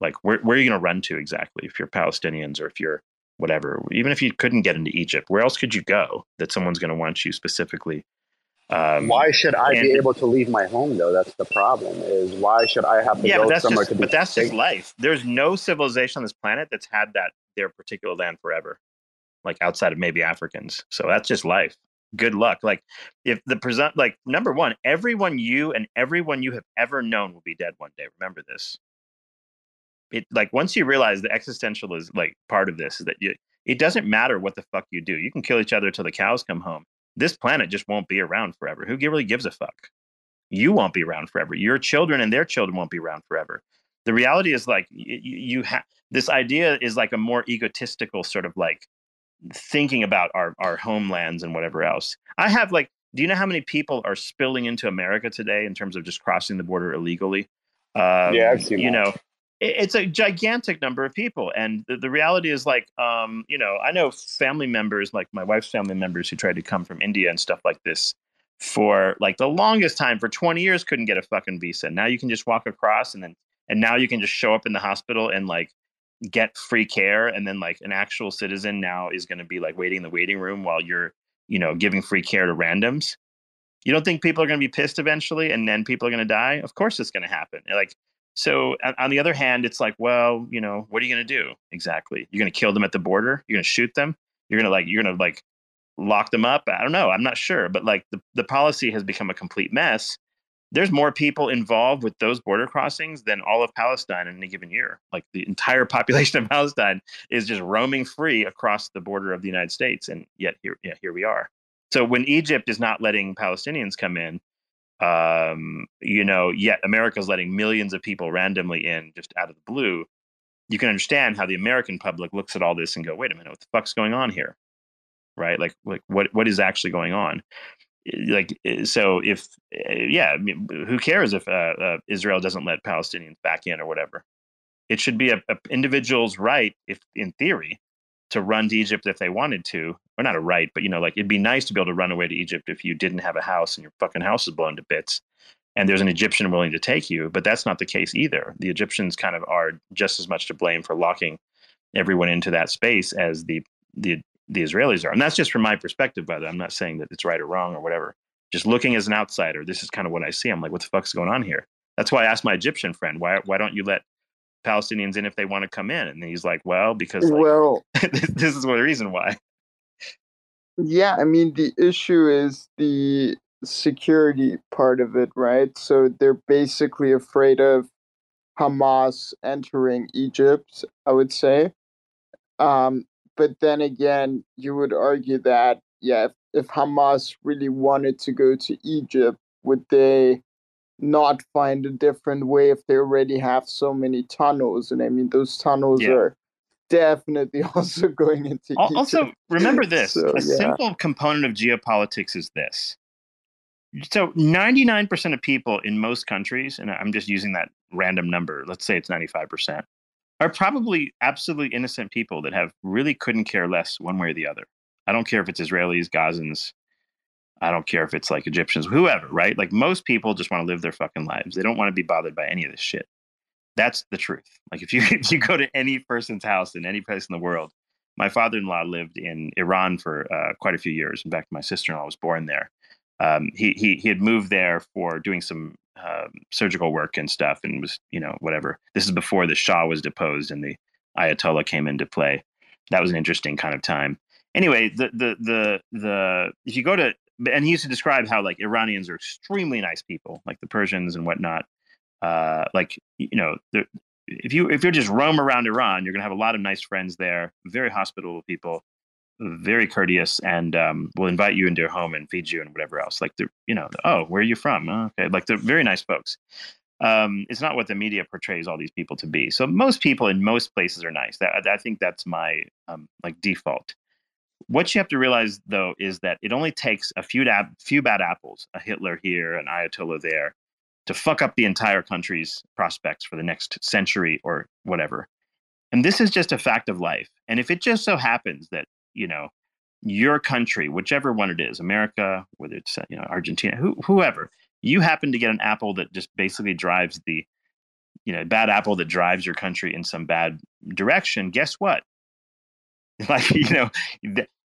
Like where where are you going to run to exactly if you're Palestinians or if you're whatever? Even if you couldn't get into Egypt, where else could you go that someone's going to want you specifically? Um, why should I be able to leave my home though? That's the problem. Is why should I have to yeah, go somewhere just, to be? But that's safe? just life. There's no civilization on this planet that's had that their particular land forever, like outside of maybe Africans. So that's just life. Good luck. Like if the present, like number one, everyone you and everyone you have ever known will be dead one day. Remember this. It like once you realize the existential is like part of this is that you. It doesn't matter what the fuck you do. You can kill each other till the cows come home this planet just won't be around forever. Who really gives a fuck? You won't be around forever. Your children and their children won't be around forever. The reality is like you, you have this idea is like a more egotistical sort of like thinking about our our homelands and whatever else. I have like, do you know how many people are spilling into America today in terms of just crossing the border illegally? Um, yeah, I've seen. You that. know, it's a gigantic number of people and the, the reality is like um, you know i know family members like my wife's family members who tried to come from india and stuff like this for like the longest time for 20 years couldn't get a fucking visa. Now you can just walk across and then and now you can just show up in the hospital and like get free care and then like an actual citizen now is going to be like waiting in the waiting room while you're you know giving free care to randoms. You don't think people are going to be pissed eventually and then people are going to die? Of course it's going to happen. Like so on the other hand it's like well you know what are you going to do? Exactly. You're going to kill them at the border? You're going to shoot them? You're going to like you're going to like lock them up? I don't know. I'm not sure. But like the, the policy has become a complete mess. There's more people involved with those border crossings than all of Palestine in any given year. Like the entire population of Palestine is just roaming free across the border of the United States, and yet here, yeah, here we are. So when Egypt is not letting Palestinians come in, um, you know, yet America's letting millions of people randomly in just out of the blue. You can understand how the American public looks at all this and go, "Wait a minute, what the fuck's going on here?" Right? Like, like what what is actually going on? like so if eh, yeah I mean, who cares if uh, uh, israel doesn't let palestinians back in or whatever it should be a, a, individual's right if in theory to run to egypt if they wanted to or not a right but you know like it'd be nice to be able to run away to egypt if you didn't have a house and your fucking house is blown to bits and there's an egyptian willing to take you but that's not the case either the egyptians kind of are just as much to blame for locking everyone into that space as the the the Israelis are. And that's just from my perspective, by the way. I'm not saying that it's right or wrong or whatever. Just looking as an outsider, this is kind of what I see. I'm like, what the fuck's going on here? That's why I asked my Egyptian friend, why why don't you let Palestinians in if they want to come in? And he's like, well, because like, well, this, this is the reason why. Yeah, I mean the issue is the security part of it, right? So they're basically afraid of Hamas entering Egypt, I would say. Um, but then again, you would argue that yeah, if, if Hamas really wanted to go to Egypt, would they not find a different way if they already have so many tunnels? And I mean, those tunnels yeah. are definitely also going into also Egypt. remember this so, a yeah. simple component of geopolitics is this so 99% of people in most countries and i'm just using that random number let's say it's 95% are probably absolutely innocent people that have really couldn't care less one way or the other. I don't care if it's Israelis, Gazans. I don't care if it's like Egyptians, whoever, right? Like most people just want to live their fucking lives. They don't want to be bothered by any of this shit. That's the truth. Like if you if you go to any person's house in any place in the world, my father-in-law lived in Iran for uh, quite a few years. In fact, my sister-in-law was born there. Um, he he he had moved there for doing some um, surgical work and stuff, and was you know whatever. This is before the Shah was deposed and the Ayatollah came into play. That was an interesting kind of time. Anyway, the the the the if you go to and he used to describe how like Iranians are extremely nice people, like the Persians and whatnot. Uh, like you know, if you if you're just roam around Iran, you're gonna have a lot of nice friends there, very hospitable people very courteous and um, will invite you into their home and feed you and whatever else. Like the, you know, oh, where are you from? Oh, okay, like they're very nice folks. Um, it's not what the media portrays all these people to be. So most people in most places are nice. That I think that's my um, like default. What you have to realize though is that it only takes a few da- few bad apples, a Hitler here, an Ayatollah there, to fuck up the entire country's prospects for the next century or whatever. And this is just a fact of life. And if it just so happens that you know your country, whichever one it is, America, whether it's you know Argentina, who, whoever, you happen to get an apple that just basically drives the you know bad apple that drives your country in some bad direction. Guess what? Like you know,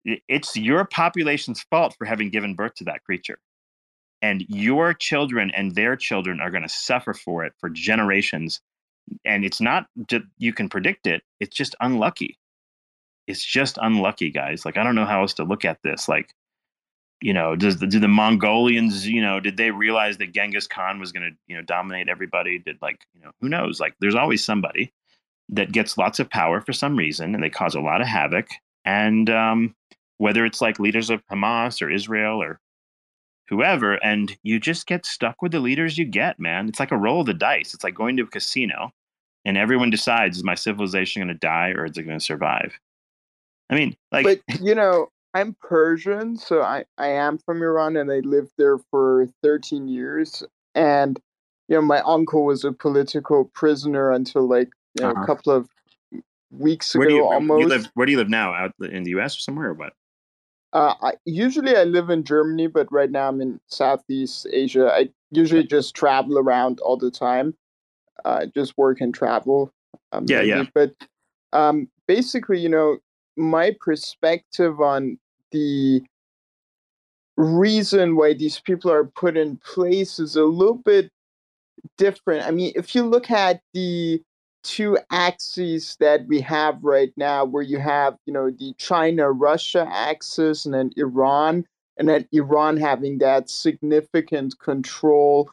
it's your population's fault for having given birth to that creature. And your children and their children are going to suffer for it for generations. And it's not you can predict it, it's just unlucky it's just unlucky, guys. Like I don't know how else to look at this. Like, you know, does the, do the Mongolians, you know, did they realize that Genghis Khan was going to, you know, dominate everybody? Did like, you know, who knows? Like, there's always somebody that gets lots of power for some reason, and they cause a lot of havoc. And um, whether it's like leaders of Hamas or Israel or whoever, and you just get stuck with the leaders you get, man. It's like a roll of the dice. It's like going to a casino, and everyone decides: is my civilization going to die or is it going to survive? I mean, like, but you know, I'm Persian, so I I am from Iran, and I lived there for 13 years. And you know, my uncle was a political prisoner until like you know, uh-huh. a couple of weeks where ago, you, almost. You live, where do you live now? Out in the U.S. or somewhere, or what? Uh, I, usually I live in Germany, but right now I'm in Southeast Asia. I usually just travel around all the time, uh, just work and travel. Um, yeah, maybe. yeah. But um, basically, you know, my perspective on the reason why these people are put in place is a little bit different. I mean, if you look at the two axes that we have right now, where you have, you know, the China Russia axis and then Iran, and then Iran having that significant control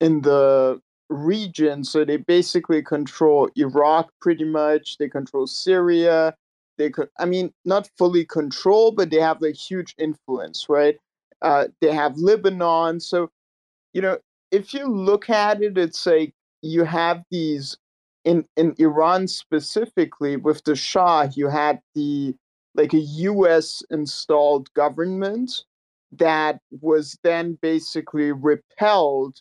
in the region. So they basically control Iraq pretty much, they control Syria. They could, I mean, not fully control, but they have a huge influence, right? Uh, they have Lebanon. So, you know, if you look at it, it's like you have these in in Iran specifically with the Shah, you had the like a U.S. installed government that was then basically repelled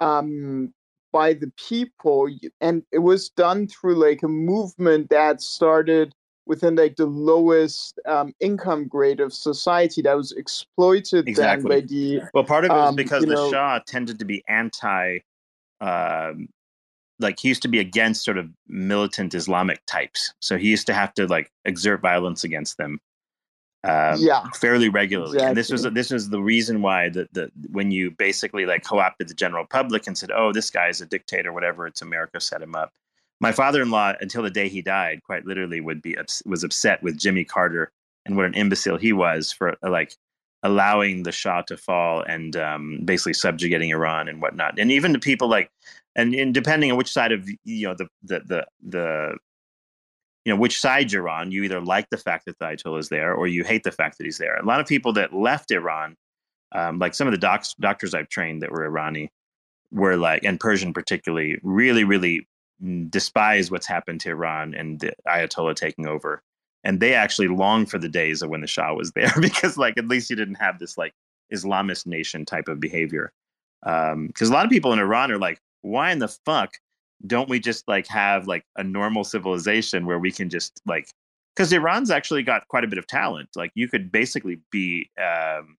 um, by the people, and it was done through like a movement that started within like the lowest um, income grade of society that was exploited exactly. by the well part of it was um, because the know, shah tended to be anti um, like he used to be against sort of militant islamic types. So he used to have to like exert violence against them um, yeah. fairly regularly. Exactly. and this was this was the reason why the, the when you basically like co-opted the general public and said oh this guy is a dictator whatever it's america set him up. My father-in-law until the day he died quite literally would be was upset with jimmy carter and what an imbecile he was for like allowing the shah to fall and um, basically subjugating iran and whatnot and even the people like and, and depending on which side of you know the the the, the you know which side you're on you either like the fact that the ayatollah is there or you hate the fact that he's there a lot of people that left iran um, like some of the docs, doctors i've trained that were irani were like and persian particularly really really despise what's happened to Iran and the Ayatollah taking over. And they actually long for the days of when the Shah was there because, like, at least you didn't have this like Islamist nation type of behavior. Because um, a lot of people in Iran are like, why in the fuck don't we just like have like a normal civilization where we can just like because Iran's actually got quite a bit of talent. Like you could basically be, um,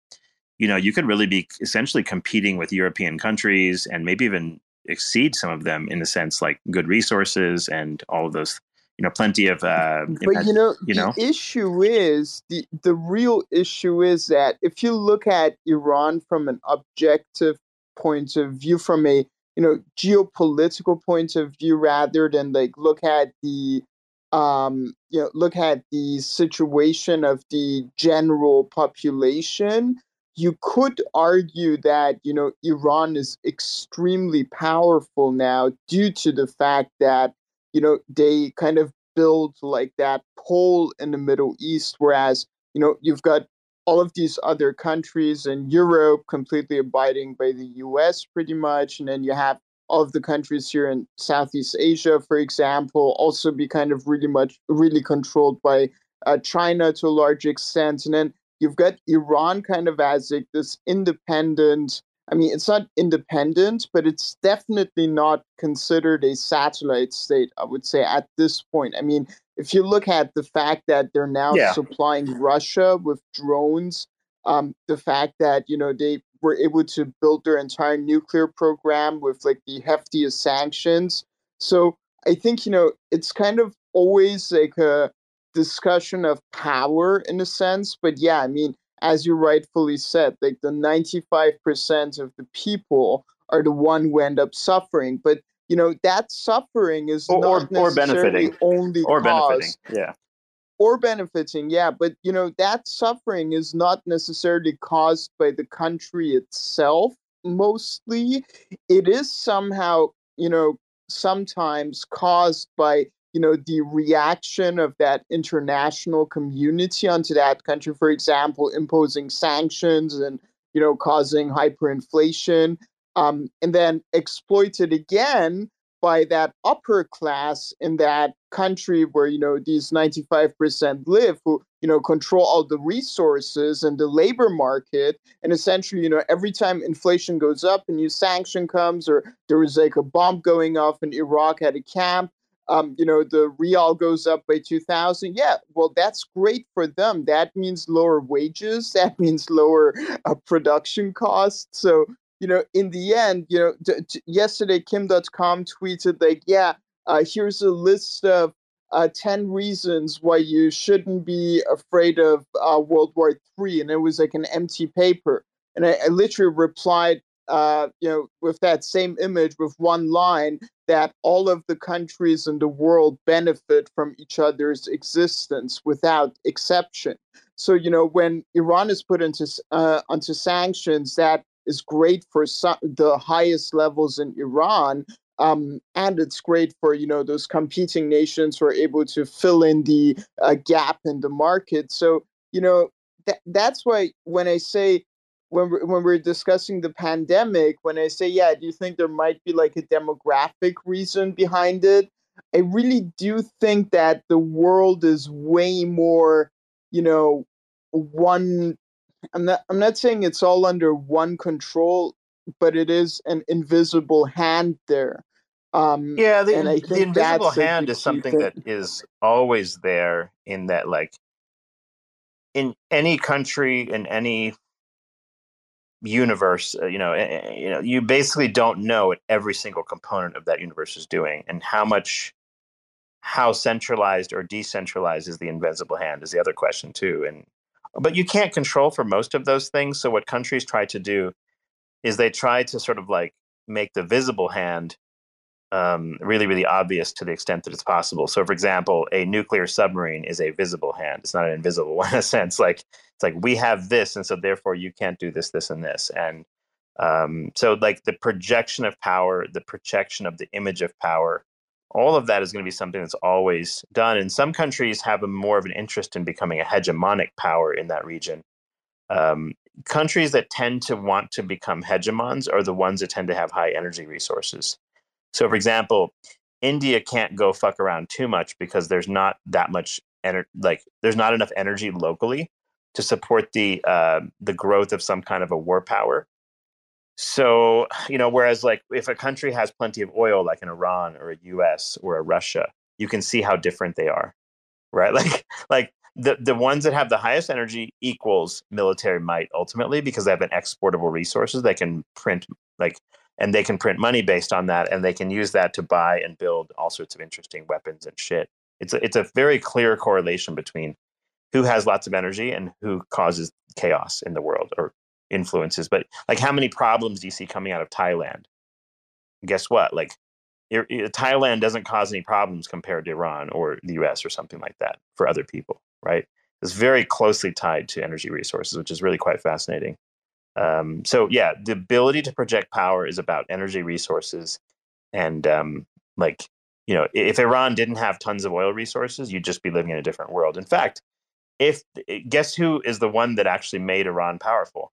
you know, you could really be essentially competing with European countries and maybe even exceed some of them in a sense, like good resources and all of those. You know, plenty of. Uh, but you know, you know, the issue is the the real issue is that if you look at Iran from an objective point of view, from a you know geopolitical point of view, rather than like look at the um, you know, look at the situation of the general population, you could argue that you know Iran is extremely powerful now due to the fact that you know they kind of build like that pole in the Middle East, whereas you know you've got all of these other countries in Europe completely abiding by the U.S. pretty much, and then you have all of the countries here in Southeast Asia, for example, also be kind of really much really controlled by uh, China to a large extent, and then you've got Iran kind of as like this independent. I mean, it's not independent, but it's definitely not considered a satellite state, I would say, at this point. I mean, if you look at the fact that they're now yeah. supplying Russia with drones, um, the fact that, you know, they were able to build their entire nuclear program with like the heftiest sanctions. So I think, you know, it's kind of always like a discussion of power in a sense. But yeah, I mean, as you rightfully said, like the 95% of the people are the one who end up suffering. But you know that suffering is or, not or, necessarily benefiting. only or cause, benefiting. Yeah. Or benefiting, yeah, but you know that suffering is not necessarily caused by the country itself. Mostly, it is somehow, you know, sometimes caused by you know the reaction of that international community onto that country for example imposing sanctions and you know causing hyperinflation um, and then exploited again by that upper class in that country where you know these 95% live who you know control all the resources and the labor market. And essentially you know every time inflation goes up a new sanction comes or there was like a bomb going off in iraq at a camp um, you know, the rial goes up by 2000. Yeah, well, that's great for them. That means lower wages. That means lower uh, production costs. So, you know, in the end, you know, t- t- yesterday, Kim Dotcom tweeted, like, yeah, uh, here's a list of uh, 10 reasons why you shouldn't be afraid of uh, World War III. And it was like an empty paper. And I, I literally replied, uh, you know, with that same image with one line that all of the countries in the world benefit from each other's existence without exception. So, you know, when Iran is put into, uh, onto sanctions, that is great for some, the highest levels in Iran, um, and it's great for you know those competing nations who are able to fill in the uh, gap in the market. So you know that that's why when I say when we're, when we're discussing the pandemic, when I say yeah, do you think there might be like a demographic reason behind it? I really do think that the world is way more, you know, one. I'm not. I'm not saying it's all under one control, but it is an invisible hand there um, yeah, the, the invisible hand is something that is always there in that, like, in any country, in any universe, uh, you know, you know, you basically don't know what every single component of that universe is doing, and how much, how centralized or decentralized is the invisible hand is the other question too, and but you can't control for most of those things. So what countries try to do is they try to sort of like make the visible hand um, really, really obvious to the extent that it's possible. So, for example, a nuclear submarine is a visible hand. It's not an invisible one in a sense. Like it's like we have this, and so therefore you can't do this, this, and this. And um, so, like the projection of power, the projection of the image of power, all of that is going to be something that's always done. And some countries have a more of an interest in becoming a hegemonic power in that region. Um, countries that tend to want to become hegemons are the ones that tend to have high energy resources. So, for example, India can't go fuck around too much because there's not that much energy, like there's not enough energy locally to support the uh, the growth of some kind of a war power. So, you know, whereas like if a country has plenty of oil, like an Iran or a U.S. or a Russia, you can see how different they are, right? Like, like the the ones that have the highest energy equals military might ultimately because they have an exportable resources. They can print like and they can print money based on that and they can use that to buy and build all sorts of interesting weapons and shit. It's a, it's a very clear correlation between who has lots of energy and who causes chaos in the world or influences. But like how many problems do you see coming out of thailand? Guess what? Like it, it, thailand doesn't cause any problems compared to iran or the us or something like that for other people right? It's very closely tied to energy resources which is really quite fascinating um, so yeah, the ability to project power is about energy resources, and um, like you know, if Iran didn't have tons of oil resources, you'd just be living in a different world. In fact, if eh, guess who is the one that actually made Iran powerful?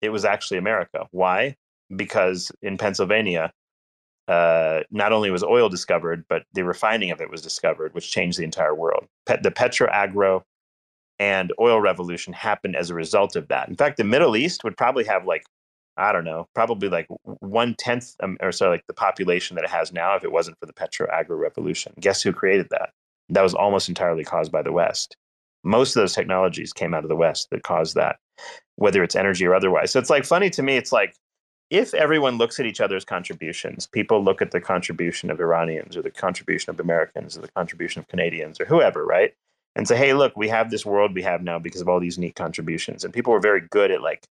It was actually America. Why? Because in Pennsylvania, uh, not only was oil discovered, but the refining of it was discovered, which changed the entire world. The Petroagro and oil revolution happened as a result of that. In fact, the Middle East would probably have like I don't know, probably like one tenth um, or so like the population that it has now if it wasn't for the petro agro revolution. Guess who created that? That was almost entirely caused by the West. Most of those technologies came out of the West that caused that, whether it's energy or otherwise. So it's like funny to me. It's like if everyone looks at each other's contributions, people look at the contribution of Iranians or the contribution of Americans or the contribution of Canadians or whoever, right? And say, hey, look, we have this world we have now because of all these neat contributions. And people were very good at like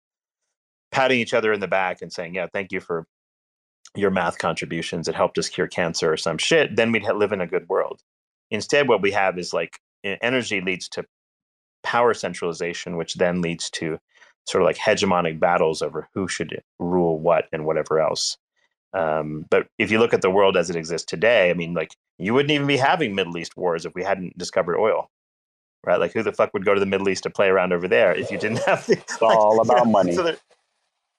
patting each other in the back and saying, yeah, thank you for your math contributions. It helped us cure cancer or some shit. Then we'd live in a good world. Instead, what we have is like energy leads to power centralization, which then leads to sort of like hegemonic battles over who should rule what and whatever else. Um, but if you look at the world as it exists today, I mean, like you wouldn't even be having Middle East wars if we hadn't discovered oil right? Like, who the fuck would go to the Middle East to play around over there if you didn't have the? It's like, all about you know, money. So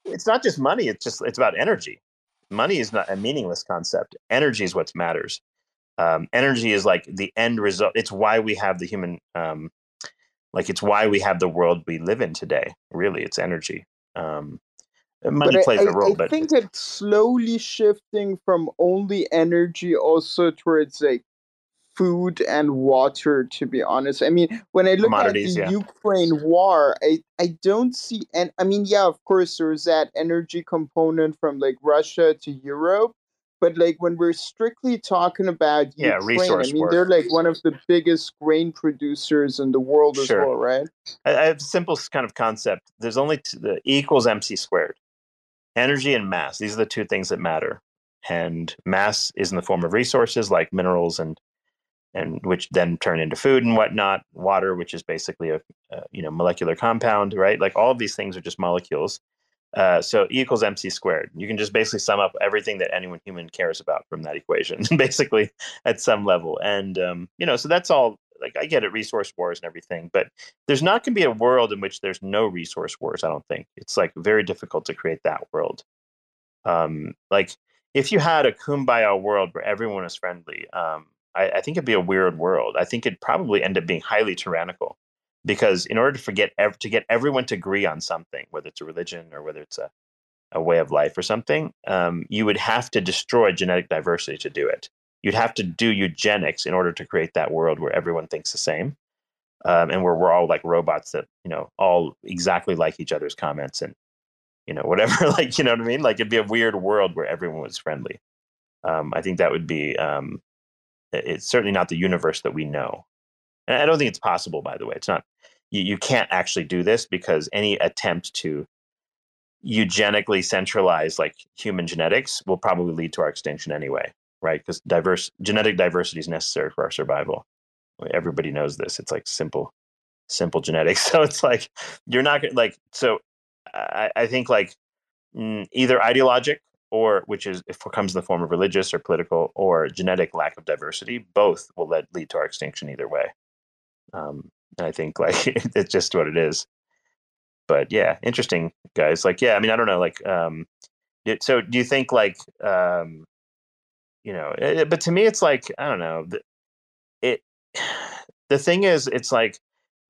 it's not just money; it's just it's about energy. Money is not a meaningless concept. Energy is what matters. Um, energy is like the end result. It's why we have the human, um, like it's why we have the world we live in today. Really, it's energy. Um, money but plays I, a role, I but think it's slowly shifting from only energy also towards like food and water to be honest i mean when i look at the yeah. ukraine war i i don't see and i mean yeah of course there's that energy component from like russia to europe but like when we're strictly talking about yeah, Ukraine, resource I mean war. they're like one of the biggest grain producers in the world as Sure. well, right? I, I have a simple kind of concept. There's only t- the E equals mc squared. Energy and mass. These are the two things that matter. And mass is in the form of resources like minerals and and which then turn into food and whatnot. Water, which is basically a, a you know molecular compound, right? Like all of these things are just molecules. Uh, so E equals mc squared. You can just basically sum up everything that anyone human cares about from that equation, basically at some level. And um, you know, so that's all. Like I get it, resource wars and everything, but there's not going to be a world in which there's no resource wars. I don't think it's like very difficult to create that world. Um, like if you had a kumbaya world where everyone is friendly, um, I, I think it'd be a weird world. I think it'd probably end up being highly tyrannical because in order to forget ev- to get everyone to agree on something, whether it's a religion or whether it's a, a way of life or something, um, you would have to destroy genetic diversity to do it. You'd have to do eugenics in order to create that world where everyone thinks the same, um, and where we're all like robots that you know all exactly like each other's comments and you know whatever. like you know what I mean? Like it'd be a weird world where everyone was friendly. Um, I think that would be. Um, it's certainly not the universe that we know, and I don't think it's possible. By the way, it's not. You, you can't actually do this because any attempt to eugenically centralize like human genetics will probably lead to our extinction anyway, right? Because diverse genetic diversity is necessary for our survival. Everybody knows this. It's like simple, simple genetics. So it's like you're not like. So I, I think like mm, either ideologic or which is if it comes in the form of religious or political or genetic lack of diversity, both will lead, lead to our extinction either way. Um, and I think like it's just what it is. But yeah, interesting guys. Like yeah, I mean I don't know like um, it- so do you think like um, you know? eh, but to me it's like I don't know. the- It the thing is it's like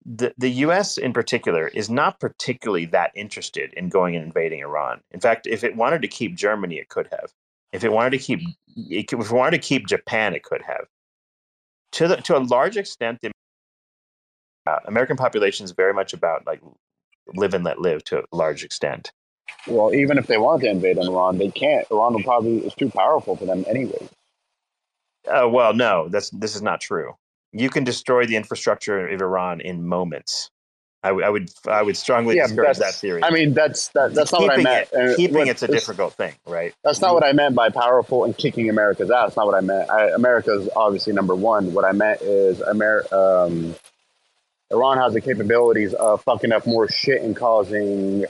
the the U.S. in particular is not particularly that interested in going and invading Iran. In fact, if it wanted to keep Germany, it could have. If it wanted to keep, if it wanted to keep Japan, it could have. To the to a large extent, the uh, American population is very much about like live and let live to a large extent. Well, even if they wanted to invade Iran, they can't. Iran will probably is too powerful for them anyway. Uh, well, no, that's this is not true. You can destroy the infrastructure of Iran in moments. I, w- I would I would strongly Yeah, discourage that theory. I mean, that's that, that's not what I meant. It, keeping what- it's a difficult thing, right? That's not what I meant by powerful and kicking America's ass. That's not what I meant. I, America's obviously number one. What I meant is Amer- um, Iran has the capabilities of fucking up more shit and causing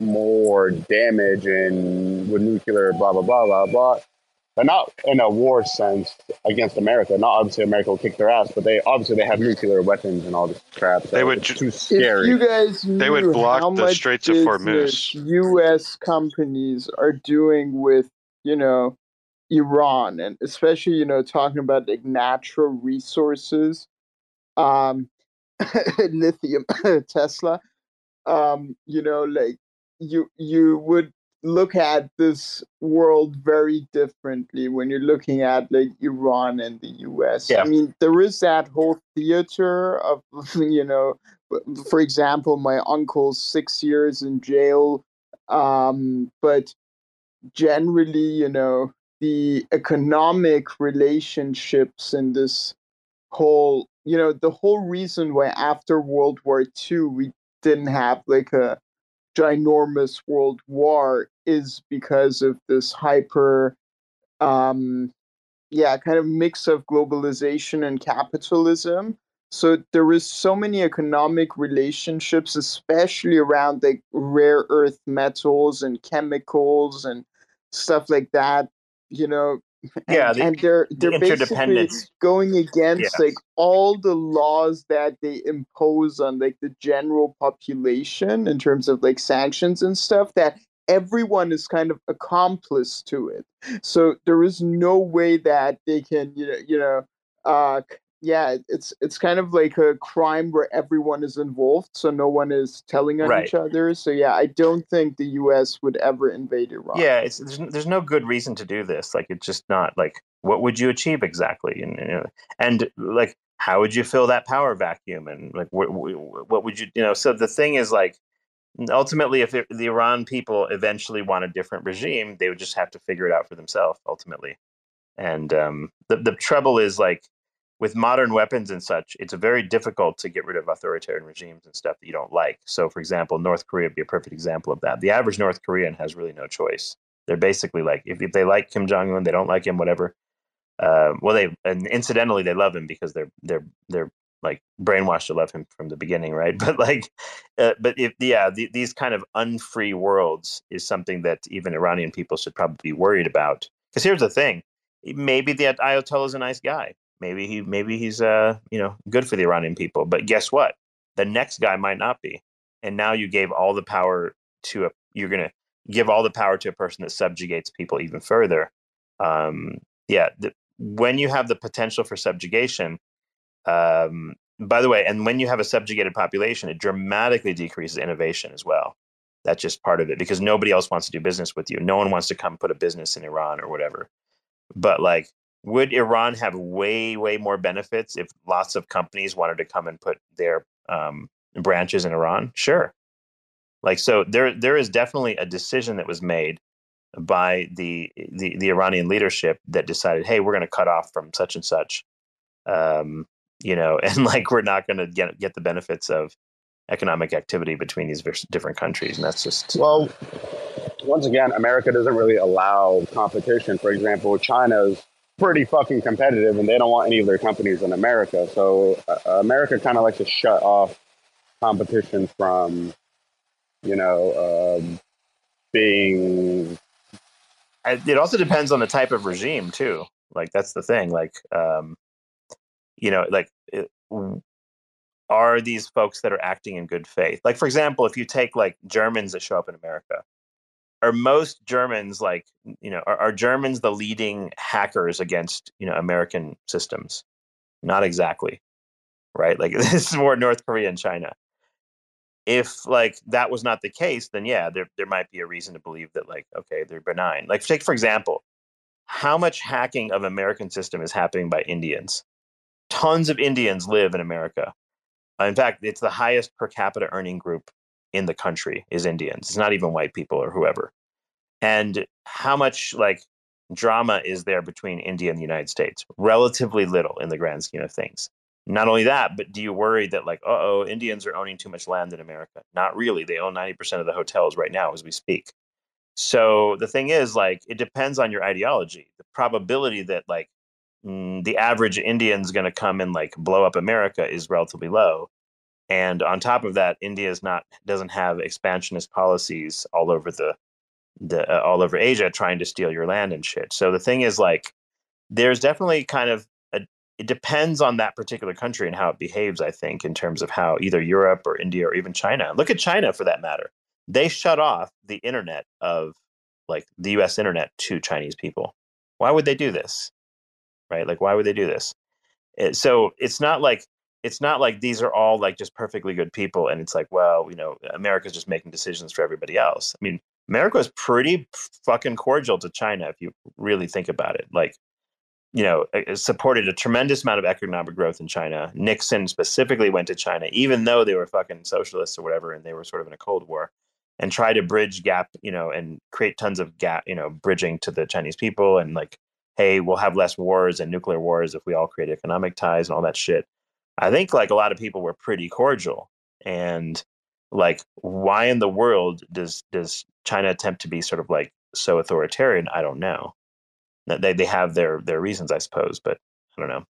more damage and with nuclear blah blah blah blah blah. But not in a war sense against America. Not obviously America will kick their ass, but they obviously they have nuclear weapons and all this crap. So They would it's ju- too If scary. you guys They would block how the Straits of business Hormuz. U.S. companies are doing with, you know, Iran, and especially, you know, talking about like natural resources, um, lithium, Tesla, um, you know, like you you would look at this world very differently when you're looking at like Iran and the US. Yeah. I mean, there is that whole theater of, you know, for example, my uncle's six years in jail. Um, but generally, you know, the economic relationships in this whole, you know, the whole reason why after World War II we didn't have like a ginormous world war is because of this hyper um yeah kind of mix of globalization and capitalism so there is so many economic relationships especially around like rare earth metals and chemicals and stuff like that you know and, Yeah, the- and they're the they're basically interdependence. going against Yeah. like all the laws that they impose on like the general population in terms of like sanctions and stuff that everyone is kind of accomplice to it. So there is no way that they can you know you know uh yeah it's it's kind of like a crime where everyone is involved so no one is telling on Right. each other. So yeah i don't think the us would ever invade iran. Yeah it's there's, there's no good reason to do this like it's just not like what would you achieve exactly? And you know, and like how would you fill that power vacuum? And like what, what would you you know so the thing is like ultimately, if it, the Iran people eventually want a different regime, they would just have to figure it out for themselves. Ultimately, and um, the the trouble is like with modern weapons and such, it's very difficult to get rid of authoritarian regimes and stuff that you don't like. So, for example, North Korea would be a perfect example of that. The average North Korean has really no choice. They're basically like, if, if they like Kim Jong Un, they don't like him, whatever. Uh, well, they and incidentally they love him because they're they're they're like brainwashed to love him from the beginning, right? But like, uh, but if yeah, the, these kind of unfree worlds is something that even Iranian people should probably be worried about. Because here's the thing: maybe the Ayatollah is a nice guy. Maybe he maybe he's uh you know good for the Iranian people. But guess what? The next guy might not be. And now you gave all the power to a you're gonna give all the power to a person that subjugates people even further. Um, yeah, the, when you have the potential for subjugation, um, by the way, and when you have a subjugated population, it dramatically decreases innovation as well. That's just part of it because nobody else wants to do business with you. No one wants to come put a business in Iran or whatever. But like, would Iran have way, way more benefits if lots of companies wanted to come and put their um, branches in Iran? Sure. Like, so there, there is definitely a decision that was made by the the, the Iranian leadership that decided, hey, we're going to cut off from such and such, um, you know, and like we're not going to get get the benefits of economic activity between these different countries, and that's just well. Once again, America doesn't really allow competition. For example, China's pretty fucking competitive, and they don't want any of their companies in America. So uh, America kind of likes to shut off competition from, you know, um, being it also depends on the type of regime too. Like that's the thing. Like, um, you know, like eh, it, are these folks that are acting in good faith? Like, for example, if you take like Germans that show up in America, are most Germans like you know are, are Germans the leading hackers against you know American systems? Not exactly, right? Like this is more North Korea and China if like that was not the case then yeah there, there might be a reason to believe that like okay they're benign like take for example how much hacking of american system is happening by indians tons of indians live in america in fact it's the highest per capita earning group in the country is indians it's not even white people or whoever and how much like drama is there between india and the united states relatively little in the grand scheme of things not only that, but do you worry that like, uh oh, Indians are owning too much land in America? Not really. They own 90% of the hotels right now as we speak. So the thing is, like, it depends on your ideology. The probability that like mm, the average Indian's going to come and like blow up America is relatively low. And on top of that, India is not doesn't have expansionist policies all over the the uh, all over Asia trying to steal your land and shit. So the thing is, like, there's definitely kind of a, it depends on that particular country and how it behaves, I think, in terms of how either Europe or India or even China, look at China for that matter. They shut off the internet of like the US internet to Chinese people. Why would they do this? Right? Like, why would they do this? So it's not like, it's not like these are all like just perfectly good people and it's like, well, you know, America's just making decisions for everybody else. I mean, America is pretty fucking cordial to China if you really think about it. Like, you know, supported a tremendous amount of economic growth in China. Nixon specifically went to China, even though they were fucking socialists or whatever, and they were sort of in a Cold War, and try to bridge gap, you know, and create tons of gap, you know, bridging to the Chinese people, and like, hey, we'll have less wars and nuclear wars if we all create economic ties and all that shit. I think like a lot of people were pretty cordial, and like, why in the world does does China attempt to be sort of like so authoritarian? I don't know they they have their their reasons, I suppose, but I don't know.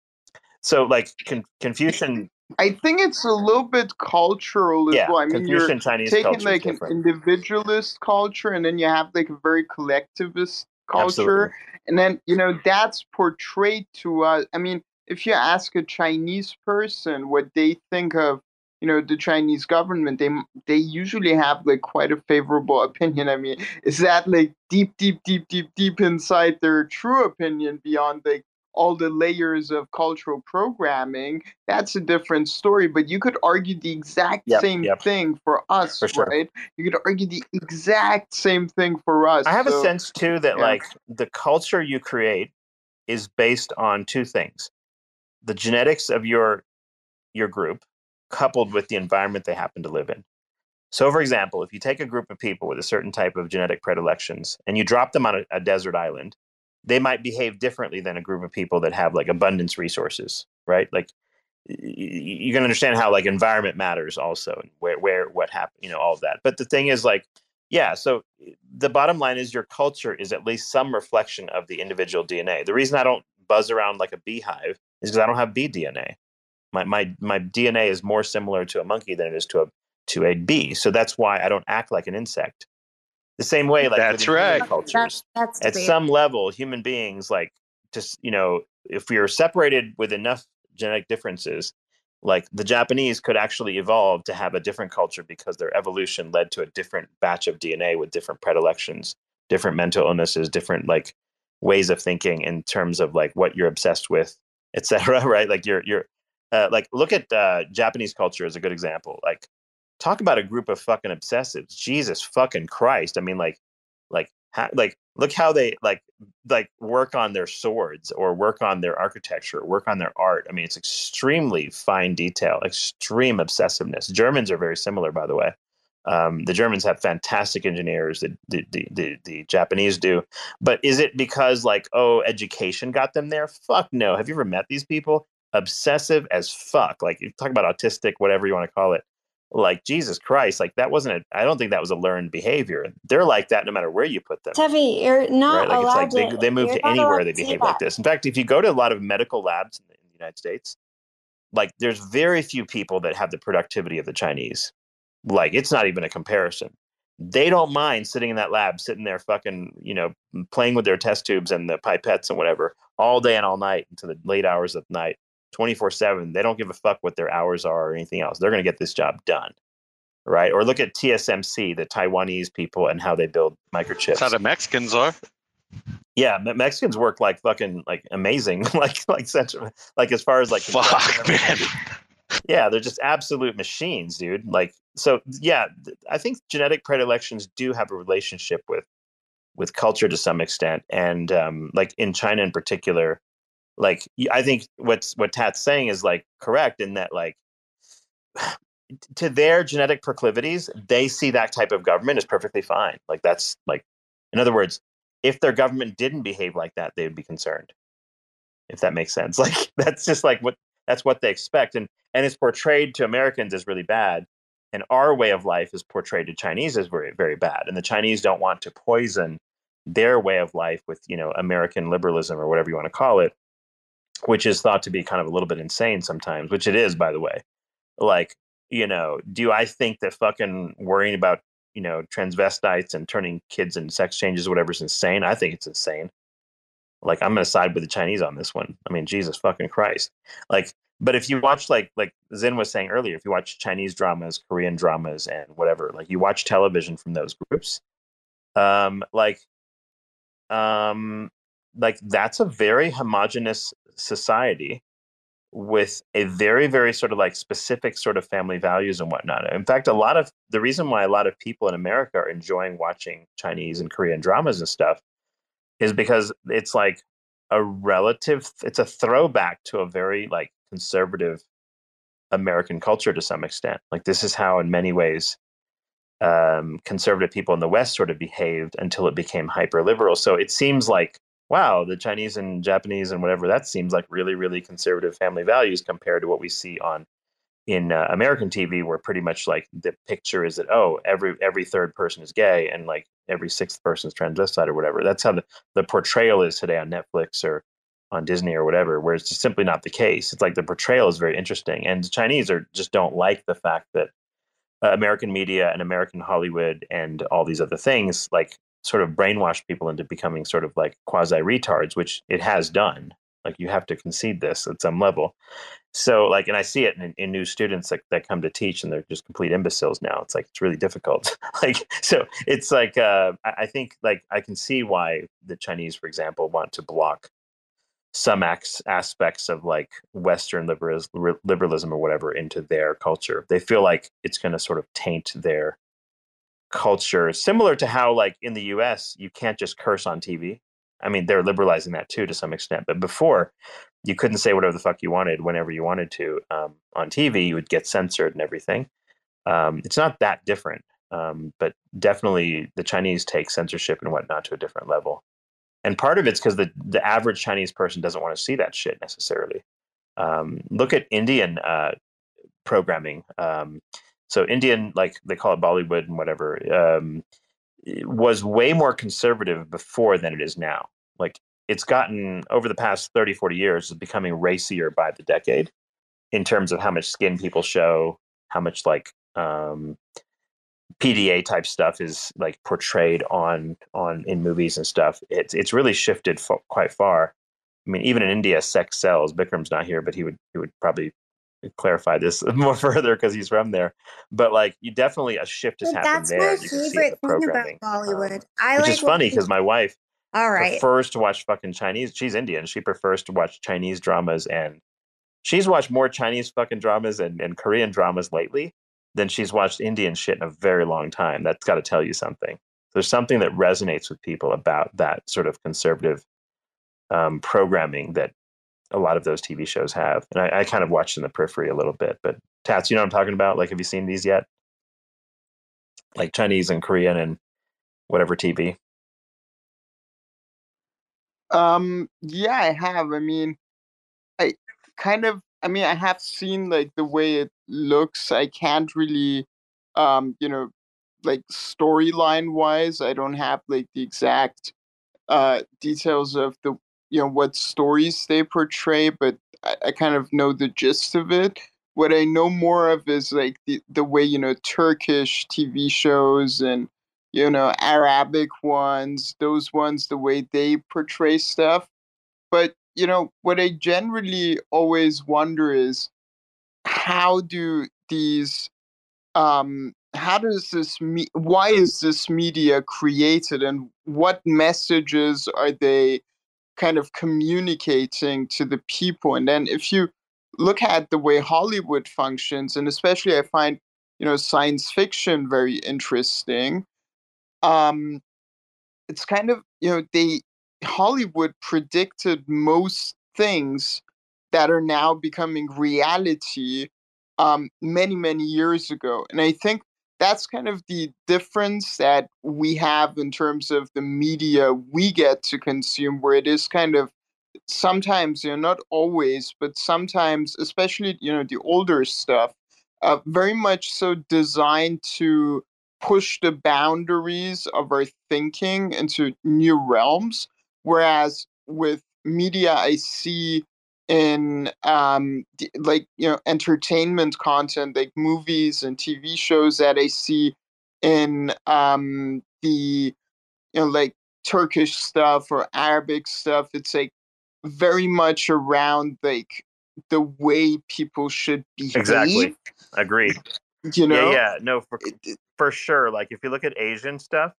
So like con- Confucian. I think it's a little bit cultural as yeah, well. I mean, Confucian you're Chinese taking like an individualist culture, and then you have like a very collectivist culture, Absolutely. and then you know that's portrayed to us. I mean, if you ask a Chinese person what they think of you know the Chinese government, they they usually have like quite a favorable opinion. I mean, is that like deep, deep, deep, deep, deep inside their true opinion beyond like all the layers of cultural programming? That's a different story. But you could argue the exact yep, same yep. thing for us, for sure. right? You could argue the exact same thing for us. I have so, a sense too that yeah. like the culture you create is based on two things: the genetics of your your group coupled with the environment they happen to live in. So, for example, if you take a group of people with a certain type of genetic predilections and you drop them on a, a desert island, they might behave differently than a group of people that have like abundance resources, right? Like you can understand how like environment matters also and where where what happened, you know, all of that. But the thing is like yeah, so eh, the bottom line is your culture is at least some reflection of the individual DNA. The reason I don't buzz around like a beehive is because I don't have bee DNA. My my my DNA is more similar to a monkey than it is to a to a bee. So that's why I don't act like an insect. The same way, like that's right. Cultures, that's, that's at weird. some level, human beings, like just you know, if we are separated with enough genetic differences, like the Japanese could actually evolve to have a different culture because their evolution led to a different batch of DNA with different predilections, different mental illnesses, different like ways of thinking in terms of like what you're obsessed with, etc. Right? Like you're you're uh, like look at uh, Japanese culture as a good example. Like talk about a group of fucking obsessives. Jesus fucking Christ. I mean, like, like, ha- like, look how they like, like work on their swords or work on their architecture, work on their art. I mean, it's extremely fine detail, extreme obsessiveness. Germans are very similar, by the way. Um, the Germans have fantastic engineers. The, the, the, the, the Japanese do. But is it because like, oh, education got them there? Fuck no. Have you ever met these people? Obsessive as fuck. Like you talk about autistic, whatever you want to call it like Jesus Christ, like that wasn't a, I don't think that was a learned behavior. They're like that no matter where you put them. Tevi, you're not right? like allowed it's like they, they move to anywhere they behave like this. In fact, if you go to a lot of medical labs in the, in the United States, like there's very few people that have the productivity of the Chinese. Like it's not even a comparison. They don't mind sitting in that lab, sitting there fucking, you know, playing with their test tubes and the pipettes and whatever all day and all night into the late hours of the night 24 7. They don't give a fuck what their hours are or anything else. They're going to get this job done. Right. Or look at TSMC, the Taiwanese people, and how they build microchips. That's how the Mexicans are. Yeah, Mexicans work like fucking like amazing, like like such like as far as like fuck man. Yeah, they're just absolute machines, dude. Like so, yeah. I think genetic predilections do have a relationship with with culture to some extent, and um, like in China in particular, like i think what's what tat's saying is like correct in that like to their genetic proclivities they see that type of government as perfectly fine. Like that's like in other words if their government didn't behave like that they would be concerned if that makes sense. Like that's just like what that's what they expect and and it's portrayed to americans as really bad and our way of life is portrayed to chinese as very very bad and the chinese don't want to poison their way of life with you know american liberalism or whatever you want to call it which is thought to be kind of a little bit insane sometimes, which it is, by the way. Like, you know, do I think that fucking worrying about, you know, transvestites and turning kids into sex changes, whatever, is insane? I think it's insane. Like, I'm going to side with the Chinese on this one. I mean, Jesus fucking Christ. Like, but if you watch, like, like Xin was saying earlier, if you watch Chinese dramas, Korean dramas, and whatever, like, you watch television from those groups, um, like, um, like that's a very homogenous society with a very very sort of like specific sort of family values and whatnot. In fact a lot of the reason why a lot of people in america are enjoying watching chinese and korean dramas and stuff is because it's like a relative it's a throwback to a very like conservative american culture to some extent. Like this is how in many ways um, conservative people in the west sort of behaved until it became hyper liberal so it seems like wow, the Chinese and Japanese and whatever, that seems like really, really conservative family values compared to what we see on in uh, American TV, where pretty much like the picture is that oh, every every third person is gay and like every sixth person is transvestite or whatever. That's how the, the portrayal is today on Netflix or on Disney or whatever, where it's just simply not the case. It's like the portrayal is very interesting, and the Chinese are just don't like the fact that uh, American media and American Hollywood and all these other things like sort of brainwash people into becoming sort of like quasi retards, which it has done. Like you have to concede this at some level. So like, and I see it in, in new students that, that come to teach and they're just complete imbeciles now. It's like, it's really difficult. like, so it's like, uh, I, think like I can see why the Chinese, for example, want to block some aspects of like Western liberalism or whatever into their culture. They feel like it's going to sort of taint their culture similar to how like in the US you can't just curse on TV. I mean, they're liberalizing that too to some extent, but before you couldn't say whatever the fuck you wanted whenever you wanted to um, on TV. You would get censored and everything. Um, it's not that different, um, but definitely the Chinese take censorship and whatnot to a different level. And part of it's because the the average Chinese person doesn't want to see that shit necessarily. Um, look at Indian uh, programming. So Indian, like they call it Bollywood and whatever, um, was way more conservative before than it is now. Like it's gotten over the past 30, 40 years, it's becoming racier by the decade in terms of how much skin people show, how much like um, PDA type stuff is like portrayed on on in movies and stuff. It's it's really shifted fo- quite far. I mean, even in India, sex sells. Bikram's not here, but he would he would probably clarify this more further because he's from there. But like, you definitely a shift has but happened there. That's my favorite thing about Bollywood. Um, I which like is funny because my wife all right prefers to watch fucking Chinese. She's Indian. She prefers to watch Chinese dramas, and she's watched more Chinese fucking dramas and, and Korean dramas lately than she's watched Indian shit in a very long time. That's got to tell you something. There's something that resonates with people about that sort of conservative um, programming that a lot of those TV shows have. And I, I, kind of watched in the periphery a little bit. But Tats, you know what I'm talking about? Like, have you seen these yet? Like Chinese and Korean and whatever TV. Um. Yeah, I have. I mean, I kind of. I mean, I have seen like the way it looks. I can't really, um, you know, like storyline wise, I don't have like the exact uh details of the you know what stories they portray, but I, I kind of know the gist of it. What I know more of is like the the way you know Turkish TV shows and you know Arabic ones, those ones, the way they portray stuff. But you know what I generally always wonder is how do these um how does this me- why is this media created and what messages are they kind of communicating to the people. And then if you look at the way Hollywood functions, and especially I find, you know, science fiction very interesting. Um, it's kind of, you know, they Hollywood predicted most things that are now becoming reality um, many, many years ago. And I think that's kind of the difference that we have in terms of the media we get to consume, where it is kind of sometimes, you know, not always, but sometimes, especially, you know, the older stuff, uh, very much so designed to push the boundaries of our thinking into new realms. Whereas with media, I see in um like you know entertainment content like movies and tv shows that i see in um the you know like turkish stuff or arabic stuff it's like very much around like the way people should behave. Exactly. Agreed. You know? yeah. Yeah no for for sure like if you look at asian stuff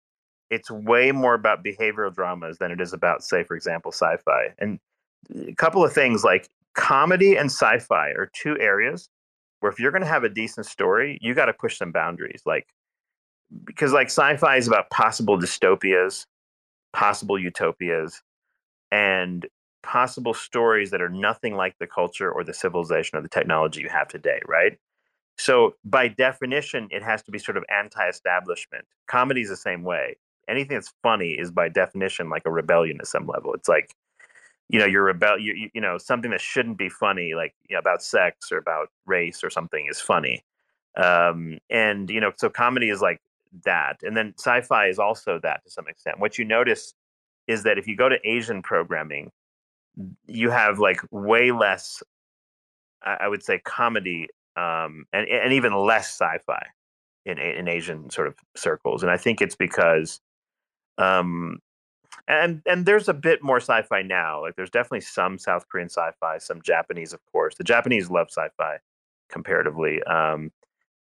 it's way more about behavioral dramas than it is about say for example sci-fi. And a couple of things like comedy and sci-fi are two areas where if you're going to have a decent story, you got to push some boundaries. Like because like sci-fi is about possible dystopias, possible utopias, and possible stories that are nothing like the culture or the civilization or the technology you have today, right? So by definition, it has to be sort of anti-establishment. Comedy is the same way. Anything that's funny is by definition like a rebellion at some level. It's like you know, you're about you, you know, something that shouldn't be funny, like you know, about sex or about race or something, is funny. Um, and you know, so comedy is like that, and then sci-fi is also that to some extent. What you notice is that if you go to Asian programming, you have like way less, I would say, comedy, um, and and even less sci-fi in in Asian sort of circles, and I think it's because um, and and there's a bit more sci-fi now. Like there's definitely some South Korean sci-fi, some Japanese, of course. The Japanese love sci-fi comparatively, um,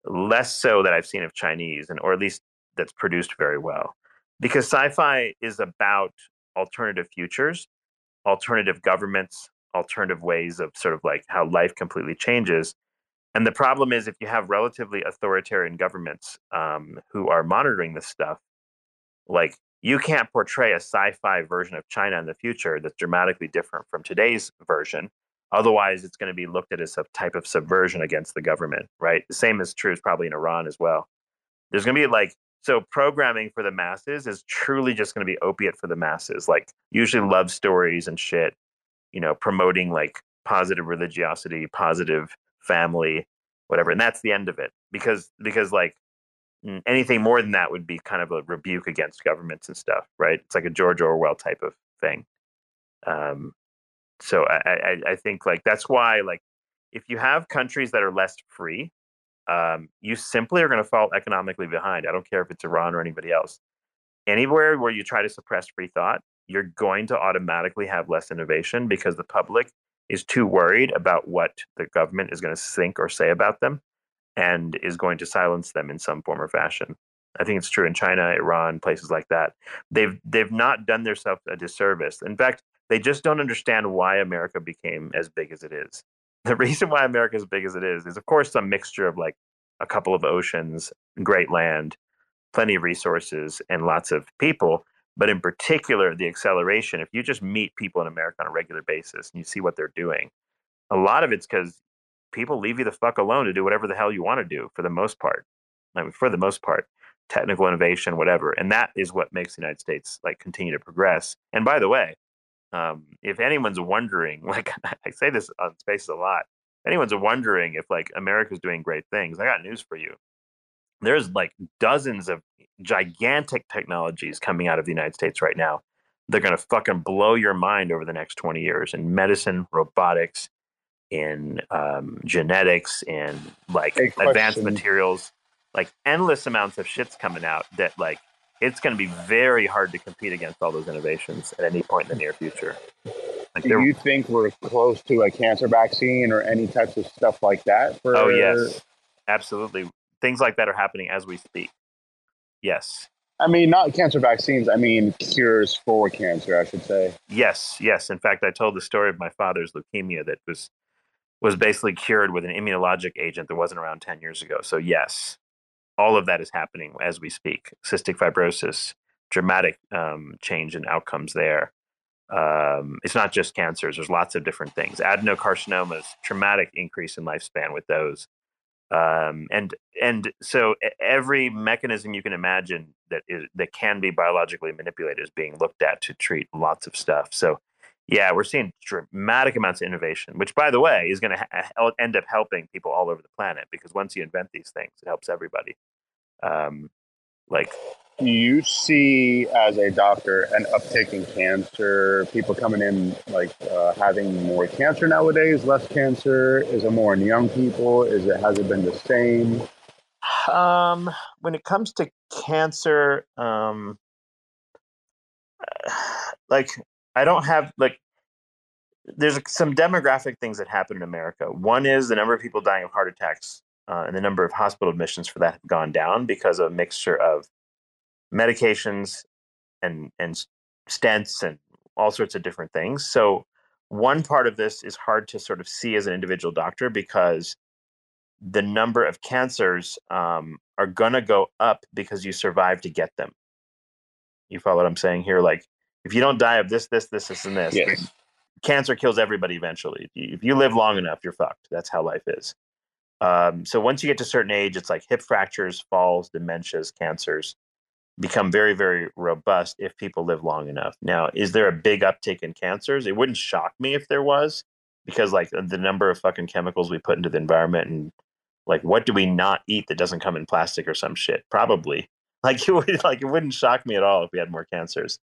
less so that I've seen of Chinese, and or at least that's produced very well. Because sci-fi is about alternative futures, alternative governments, alternative ways of sort of like how life completely changes. And the problem is, if you have relatively authoritarian governments um, who are monitoring this stuff, like you can't portray a sci-fi version of China in the future that's dramatically different from today's version Otherwise, it's going to be looked at as a type of subversion against the government, right? The same is true is probably in Iran as well. There's going to be like so programming for the masses is truly just going to be opiate for the masses, like usually love stories and shit, you know, promoting like positive religiosity, positive family, whatever, and that's the end of it because because like anything more than that would be kind of a rebuke against governments and stuff, right? It's like a George Orwell type of thing. Um, so I, I, I think like that's why like if you have countries that are less free, um, you simply are going to fall economically behind. I don't care if it's Iran or anybody else. Anywhere where you try to suppress free thought, you're going to automatically have less innovation because the public is too worried about what the government is going to think or say about them and is going to silence them in some form or fashion. I think it's true in China, Iran, places like that. They've they've not done themselves a disservice. In fact, they just don't understand why America became as big as it is. The reason why America is big as it is is, of course, some mixture of like a couple of oceans, great land, plenty of resources, and lots of people. But in particular, the acceleration. If you just meet people in America on a regular basis and you see what they're doing, a lot of it's because people leave you the fuck alone to do whatever the hell you want to do for the most part. I mean, for the most part, technical innovation, whatever. And that is what makes the United States like continue to progress. And by the way, um, if anyone's wondering, like I say this on Spaces a lot, anyone's wondering if like America's doing great things, I got news for you. There's like dozens of gigantic technologies coming out of the United States right now. They're going to fucking blow your mind over the next 20 years in medicine, robotics, in um, genetics, in like advanced materials. Like endless amounts of shit's coming out that like it's going to be very hard to compete against all those innovations at any point in the near future. Like Do you think we're close to a cancer vaccine or any types of stuff like that? For... Oh yes, absolutely. Things like that are happening as we speak. Yes. I mean, not cancer vaccines. I mean, cures for cancer. I should say. Yes, yes. In fact, I told the story of my father's leukemia that was was basically cured with an immunologic agent that wasn't around ten years ago. So yes, all of that is happening as we speak. Cystic fibrosis, dramatic um, change in outcomes there. Um, it's not just cancers. There's lots of different things. Adenocarcinomas, traumatic increase in lifespan with those. Um, and and so every mechanism you can imagine that is that can be biologically manipulated is being looked at to treat lots of stuff. So yeah, we're seeing dramatic amounts of innovation, which by the way is going to ha- end up helping people all over the planet because once you invent these things, it helps everybody. Um, like, do you see as a doctor an uptick in cancer? People coming in like uh, having more cancer nowadays, less cancer? Is it more in young people? Is it has it been the same? Um, when it comes to cancer, um, like I don't have like there's some demographic things that happen in America. One is the number of people dying of heart attacks uh, and the number of hospital admissions for that have gone down because of a mixture of medications and and stents and all sorts of different things. So one part of this is hard to sort of see as an individual doctor because the number of cancers um, are going to go up because you survive to get them. You follow what I'm saying here? Like, if you don't die of this, this, this, this, and this, yes. cancer kills everybody eventually. If you live long enough, you're fucked. That's how life is. Um, so once you get to a certain age, it's like hip fractures, falls, dementias, cancers become very, very robust if people live long enough. Now, is there a big uptick in cancers? It wouldn't shock me if there was, because like the number of fucking chemicals we put into the environment and like what do we not eat that doesn't come in plastic or some shit? Probably. Like it would like it wouldn't shock me at all if we had more cancers.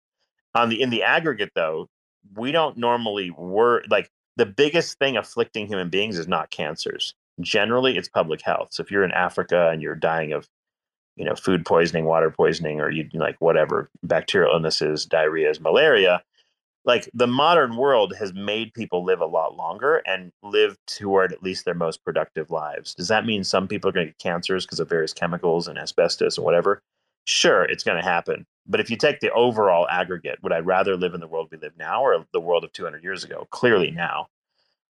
On the in the aggregate though, we don't normally work like the biggest thing afflicting human beings is not cancers generally it's public health. So if you're in Africa and you're dying of, you know, food poisoning, water poisoning, or you like whatever bacterial illnesses, diarrheas, malaria, like the modern world has made people live a lot longer and live toward at least their most productive lives. Does that mean some people are going to get cancers because of various chemicals and asbestos and whatever? Sure, it's going to happen. But if you take the overall aggregate, would I rather live in the world we live now or the world of 200 years ago? Clearly now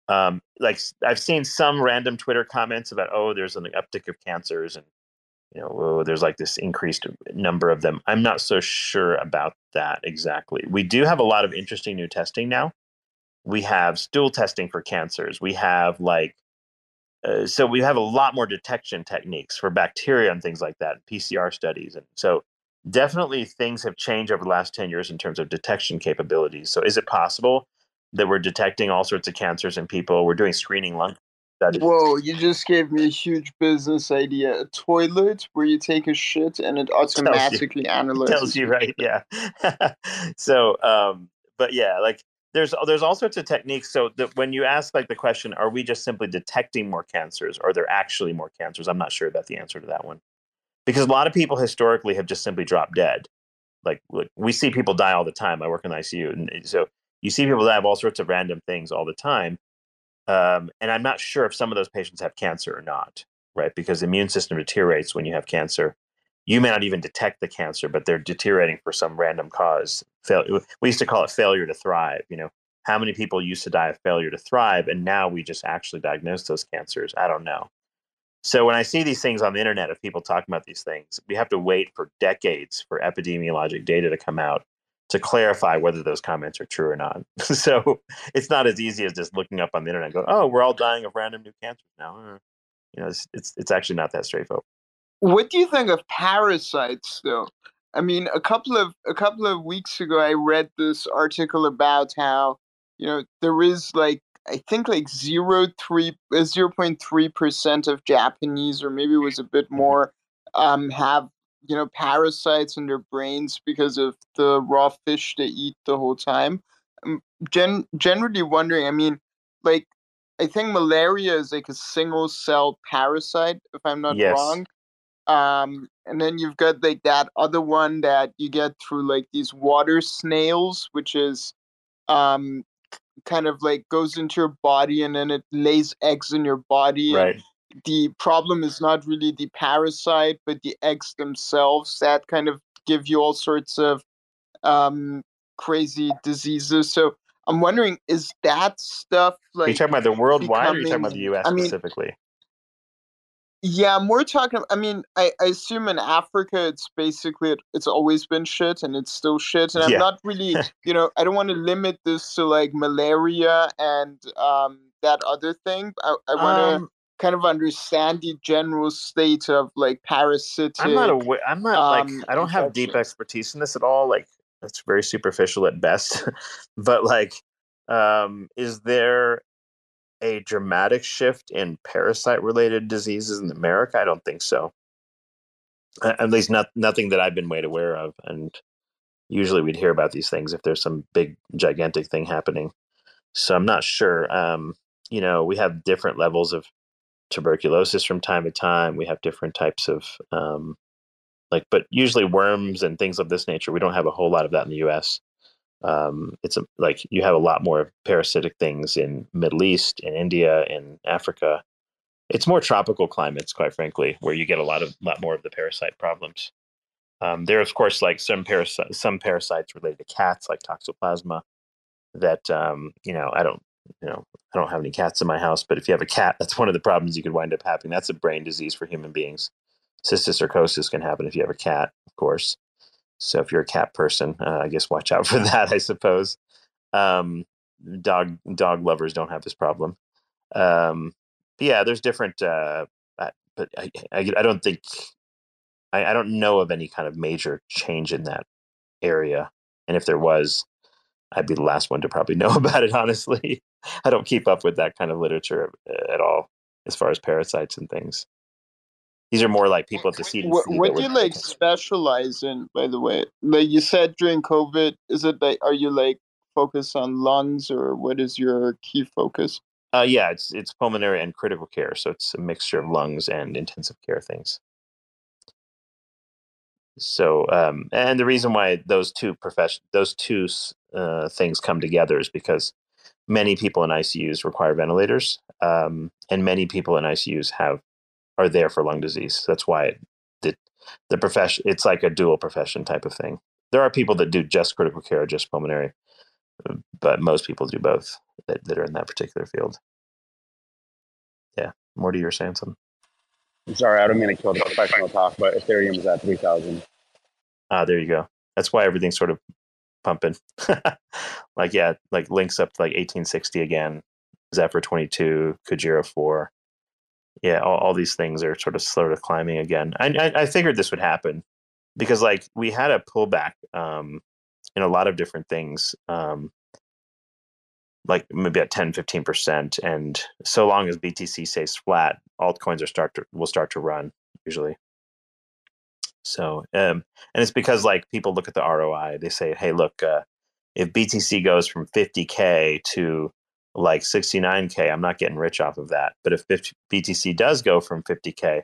um, like I've seen some random Twitter comments about, oh, there's an uptick of cancers and you know, oh, there's like this increased number of them. I'm not so sure about that exactly. We do have a lot of interesting new testing now. we have stool testing for cancers. We have like, uh, so we have a lot more detection techniques for bacteria and things like that, PCR studies. And so definitely things have changed over the last 10 years in terms of detection capabilities. So is it possible that we're detecting all sorts of cancers in people? We're doing screening lung studies. Whoa, you just gave me a huge business idea. A toilet where you take a shit and it automatically tells you, analyzes. Tells you, right? Yeah. so, um, but yeah, like there's there's all sorts of techniques. So that when you ask like the question, are we just simply detecting more cancers, or are there actually more cancers? I'm not sure about the answer to that one, because a lot of people historically have just simply dropped dead. Like, like we see people die all the time. I work in the ICU, and so you see people that have all sorts of random things all the time. Um, and I'm not sure if some of those patients have cancer or not, right? Because the immune system deteriorates when you have cancer you may not even detect the cancer, but they're deteriorating for some random cause. Fail- we used to call it failure to thrive. You know, how many people used to die of failure to thrive, and now we just actually diagnose those cancers? I don't know. So when I see these things on the internet of people talking about these things, we have to wait for decades for epidemiologic data to come out to clarify whether those comments are true or not. so it's not as easy as just looking up on the internet and go, "Oh, we're all dying of random new cancers now." Uh, you know, it's, it's it's actually not that straightforward. What do you think of parasites, though? I mean, a couple of a couple of weeks ago, I read this article about how you know there is like I think like zero three uh, zero point three percent of Japanese, or maybe it was a bit mm-hmm. more, um, have you know parasites in their brains because of the raw fish they eat the whole time. I'm um, gen- generally wondering. I mean, like I think malaria is like a single cell parasite, if I'm not yes. wrong um and then you've got like that other one that you get through like these water snails which is um kind of like goes into your body and then it lays eggs in your body. Right. The problem is not really the parasite but the eggs themselves that kind of give you all sorts of um crazy diseases. So i'm wondering is that stuff like are you talking about the worldwide becoming, or are you talking about the us I mean, specifically yeah, more talking. I mean, I, I assume in Africa it's basically it's always been shit and it's still shit. And I'm not really, you know, I don't want to limit this to like malaria and um that other thing. I, I want to um, kind of understand the general state of like parasitic. I'm not aware. I'm not um, like I don't have deep expertise in this at all. Like it's very superficial at best. but like, um, is there a dramatic shift in parasite related diseases in America? I don't think so. At least not nothing that I've been made aware of. And usually we'd hear about these things if there's some big gigantic thing happening. So I'm not sure. Um, you know, we have different levels of tuberculosis from time to time. We have different types of um, like, but usually worms and things of this nature. We don't have a whole lot of that in the U.S um, it's a, like you have a lot more parasitic things in Middle East, in India, in Africa. It's more tropical climates, quite frankly, where you get a lot of lot more of the parasite problems. Um, there, of course, like some parasites, some parasites related to cats, like toxoplasma. That um, you know, I don't, you know, I don't have any cats in my house, but if you have a cat, that's one of the problems you could wind up having. That's a brain disease for human beings. Cysticercosis can happen if you have a cat, of course. So if you're a cat person, uh, I guess watch out for that. I suppose. Um, dog dog lovers don't have this problem. Um, yeah, there's different, uh, but I, I, I don't think I, I don't know of any kind of major change in that area. And if there was, I'd be the last one to probably know about it. Honestly, I don't keep up with that kind of literature uh, at all as far as parasites and things. These are more like people at the CDC. What, what do you like specialize in, by the way? Like you said during COVID, is it like are you like focused on lungs or what is your key focus? Uh, yeah, it's it's pulmonary and critical care, so it's a mixture of lungs and intensive care things. So, um, and the reason why those two profession those two uh, things come together is because many people in ICUs require ventilators, um, and many people in ICUs have are there for lung disease. That's why it, the the profession it's like a dual profession type of thing. There are people that do just critical care, just pulmonary, but most people do both that, that are in that particular field. Yeah, Morty, you were saying something. I'm sorry, I don't mean to kill the professional talk, but Ethereum is at three thousand. Ah, there you go. That's why everything's sort of pumping. like yeah, like links up to like 1860 again, Zephyr 22, Kujira 4. Yeah, all, all these things are sort of sort of climbing again. I, I, I figured this would happen because like we had a pullback um, in a lot of different things. Um, like maybe at 10 15% and so long as btc stays flat altcoins are start to will start to run usually so um and it's because like people look at the roi they say hey look uh, if btc goes from 50k to like 69k i'm not getting rich off of that but if 50, btc does go from 50k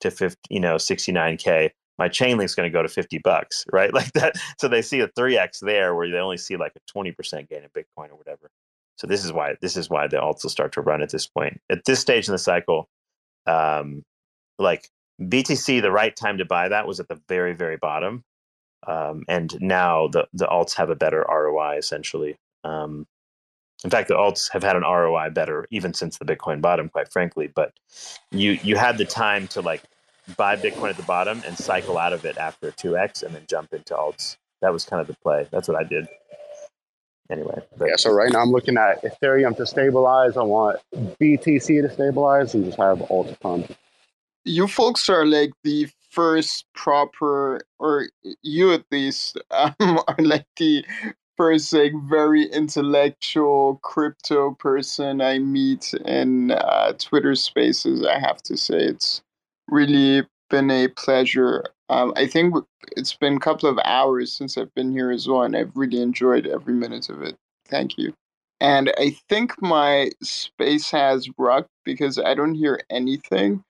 to 50 you know 69k my chain link's going to go to 50 bucks right like that so they see a 3x there where they only see like a 20% gain in bitcoin or whatever so this is why this is why the alts start to run at this point. At this stage in the cycle, um, like BTC, the right time to buy that was at the very very bottom, um, and now the the alts have a better ROI essentially. Um, in fact, the alts have had an ROI better even since the Bitcoin bottom, quite frankly. But you you had the time to like buy Bitcoin at the bottom and cycle out of it after two x, and then jump into alts. That was kind of the play. That's what I did anyway. But. Yeah, so right now I'm looking at Ethereum to stabilize. I want BTC to stabilize and just have alt pump. You folks are like the first proper, or you at least, um, are like the like very intellectual crypto person I meet in uh, Twitter Spaces. I have to say, it's really been a pleasure. Um, I think it's been a couple of hours since I've been here as well, and I've really enjoyed every minute of it. Thank you. And I think my space has rucked because I don't hear anything.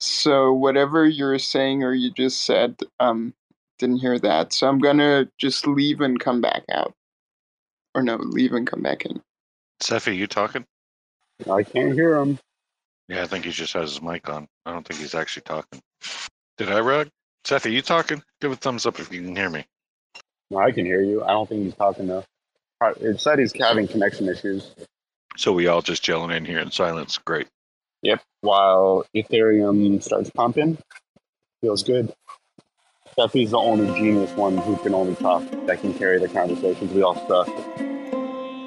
So whatever you're saying or you just said, um, didn't hear that. So I'm gonna just leave and come back out. Or no, leave and come back in. Cephii, you talking? I can't hear him. Yeah, I think he just has his mic on. I don't think he's actually talking. Did I rug? Seth, are you talking? Give a thumbs up if you can hear me. No, I can hear you. I don't think he's talking though. It said he's having connection issues. So we all just chilling in here in silence. Great. Yep. While Ethereum starts pumping, feels good. Cephii's the only genius one who can only talk that can carry the conversations. We all suck.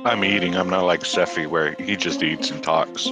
I'm eating. I'm not like Cephii where he just eats and talks.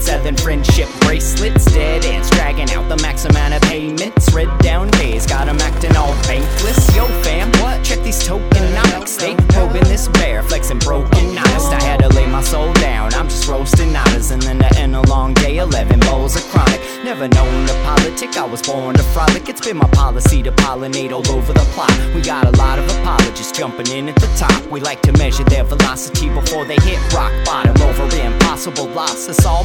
selling friendship bracelets. Dead ends dragging out the max amount of payments red down days, got them acting all bankless. Yo, fam, what? Check these tokenomics. They probing this bear, flexing broken honest. I had to lay my soul down. I'm just roasting honors, and then to end a long day, 11 bowls of chronic. Never known to politic, I was born to frolic. It's been my policy to pollinate all over the plot. We got a lot of apologists jumping in at the top. We like to measure their velocity before they hit rock bottom over impossible loss. It's all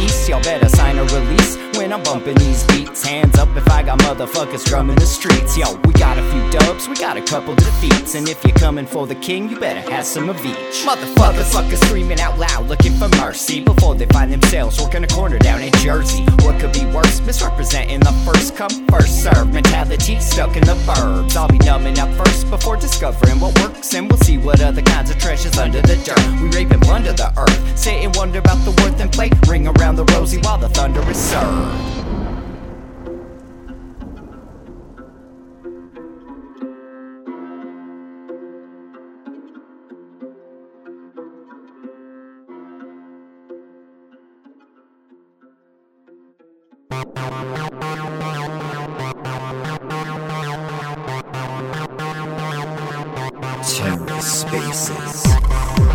east. Y'all better sign a release when I'm bumping these beats. Hands up if I got motherfuckers drumming the streets. Yo, we got a few dubs, we got a couple defeats. And if you're coming for the king, you better have some of each. Motherfuckers screaming out loud, looking for mercy before they find themselves working a corner down in Jersey. What could be worse? Misrepresenting the first come, first serve mentality stuck in the burbs. I'll be numbing up first before discovering what works, and we'll see what other kinds of treasures under the dirt. We rape and plunder the earth, sit and wonder about the worth and play. Ring around the rosy while the thunder is served. TerraSpaces.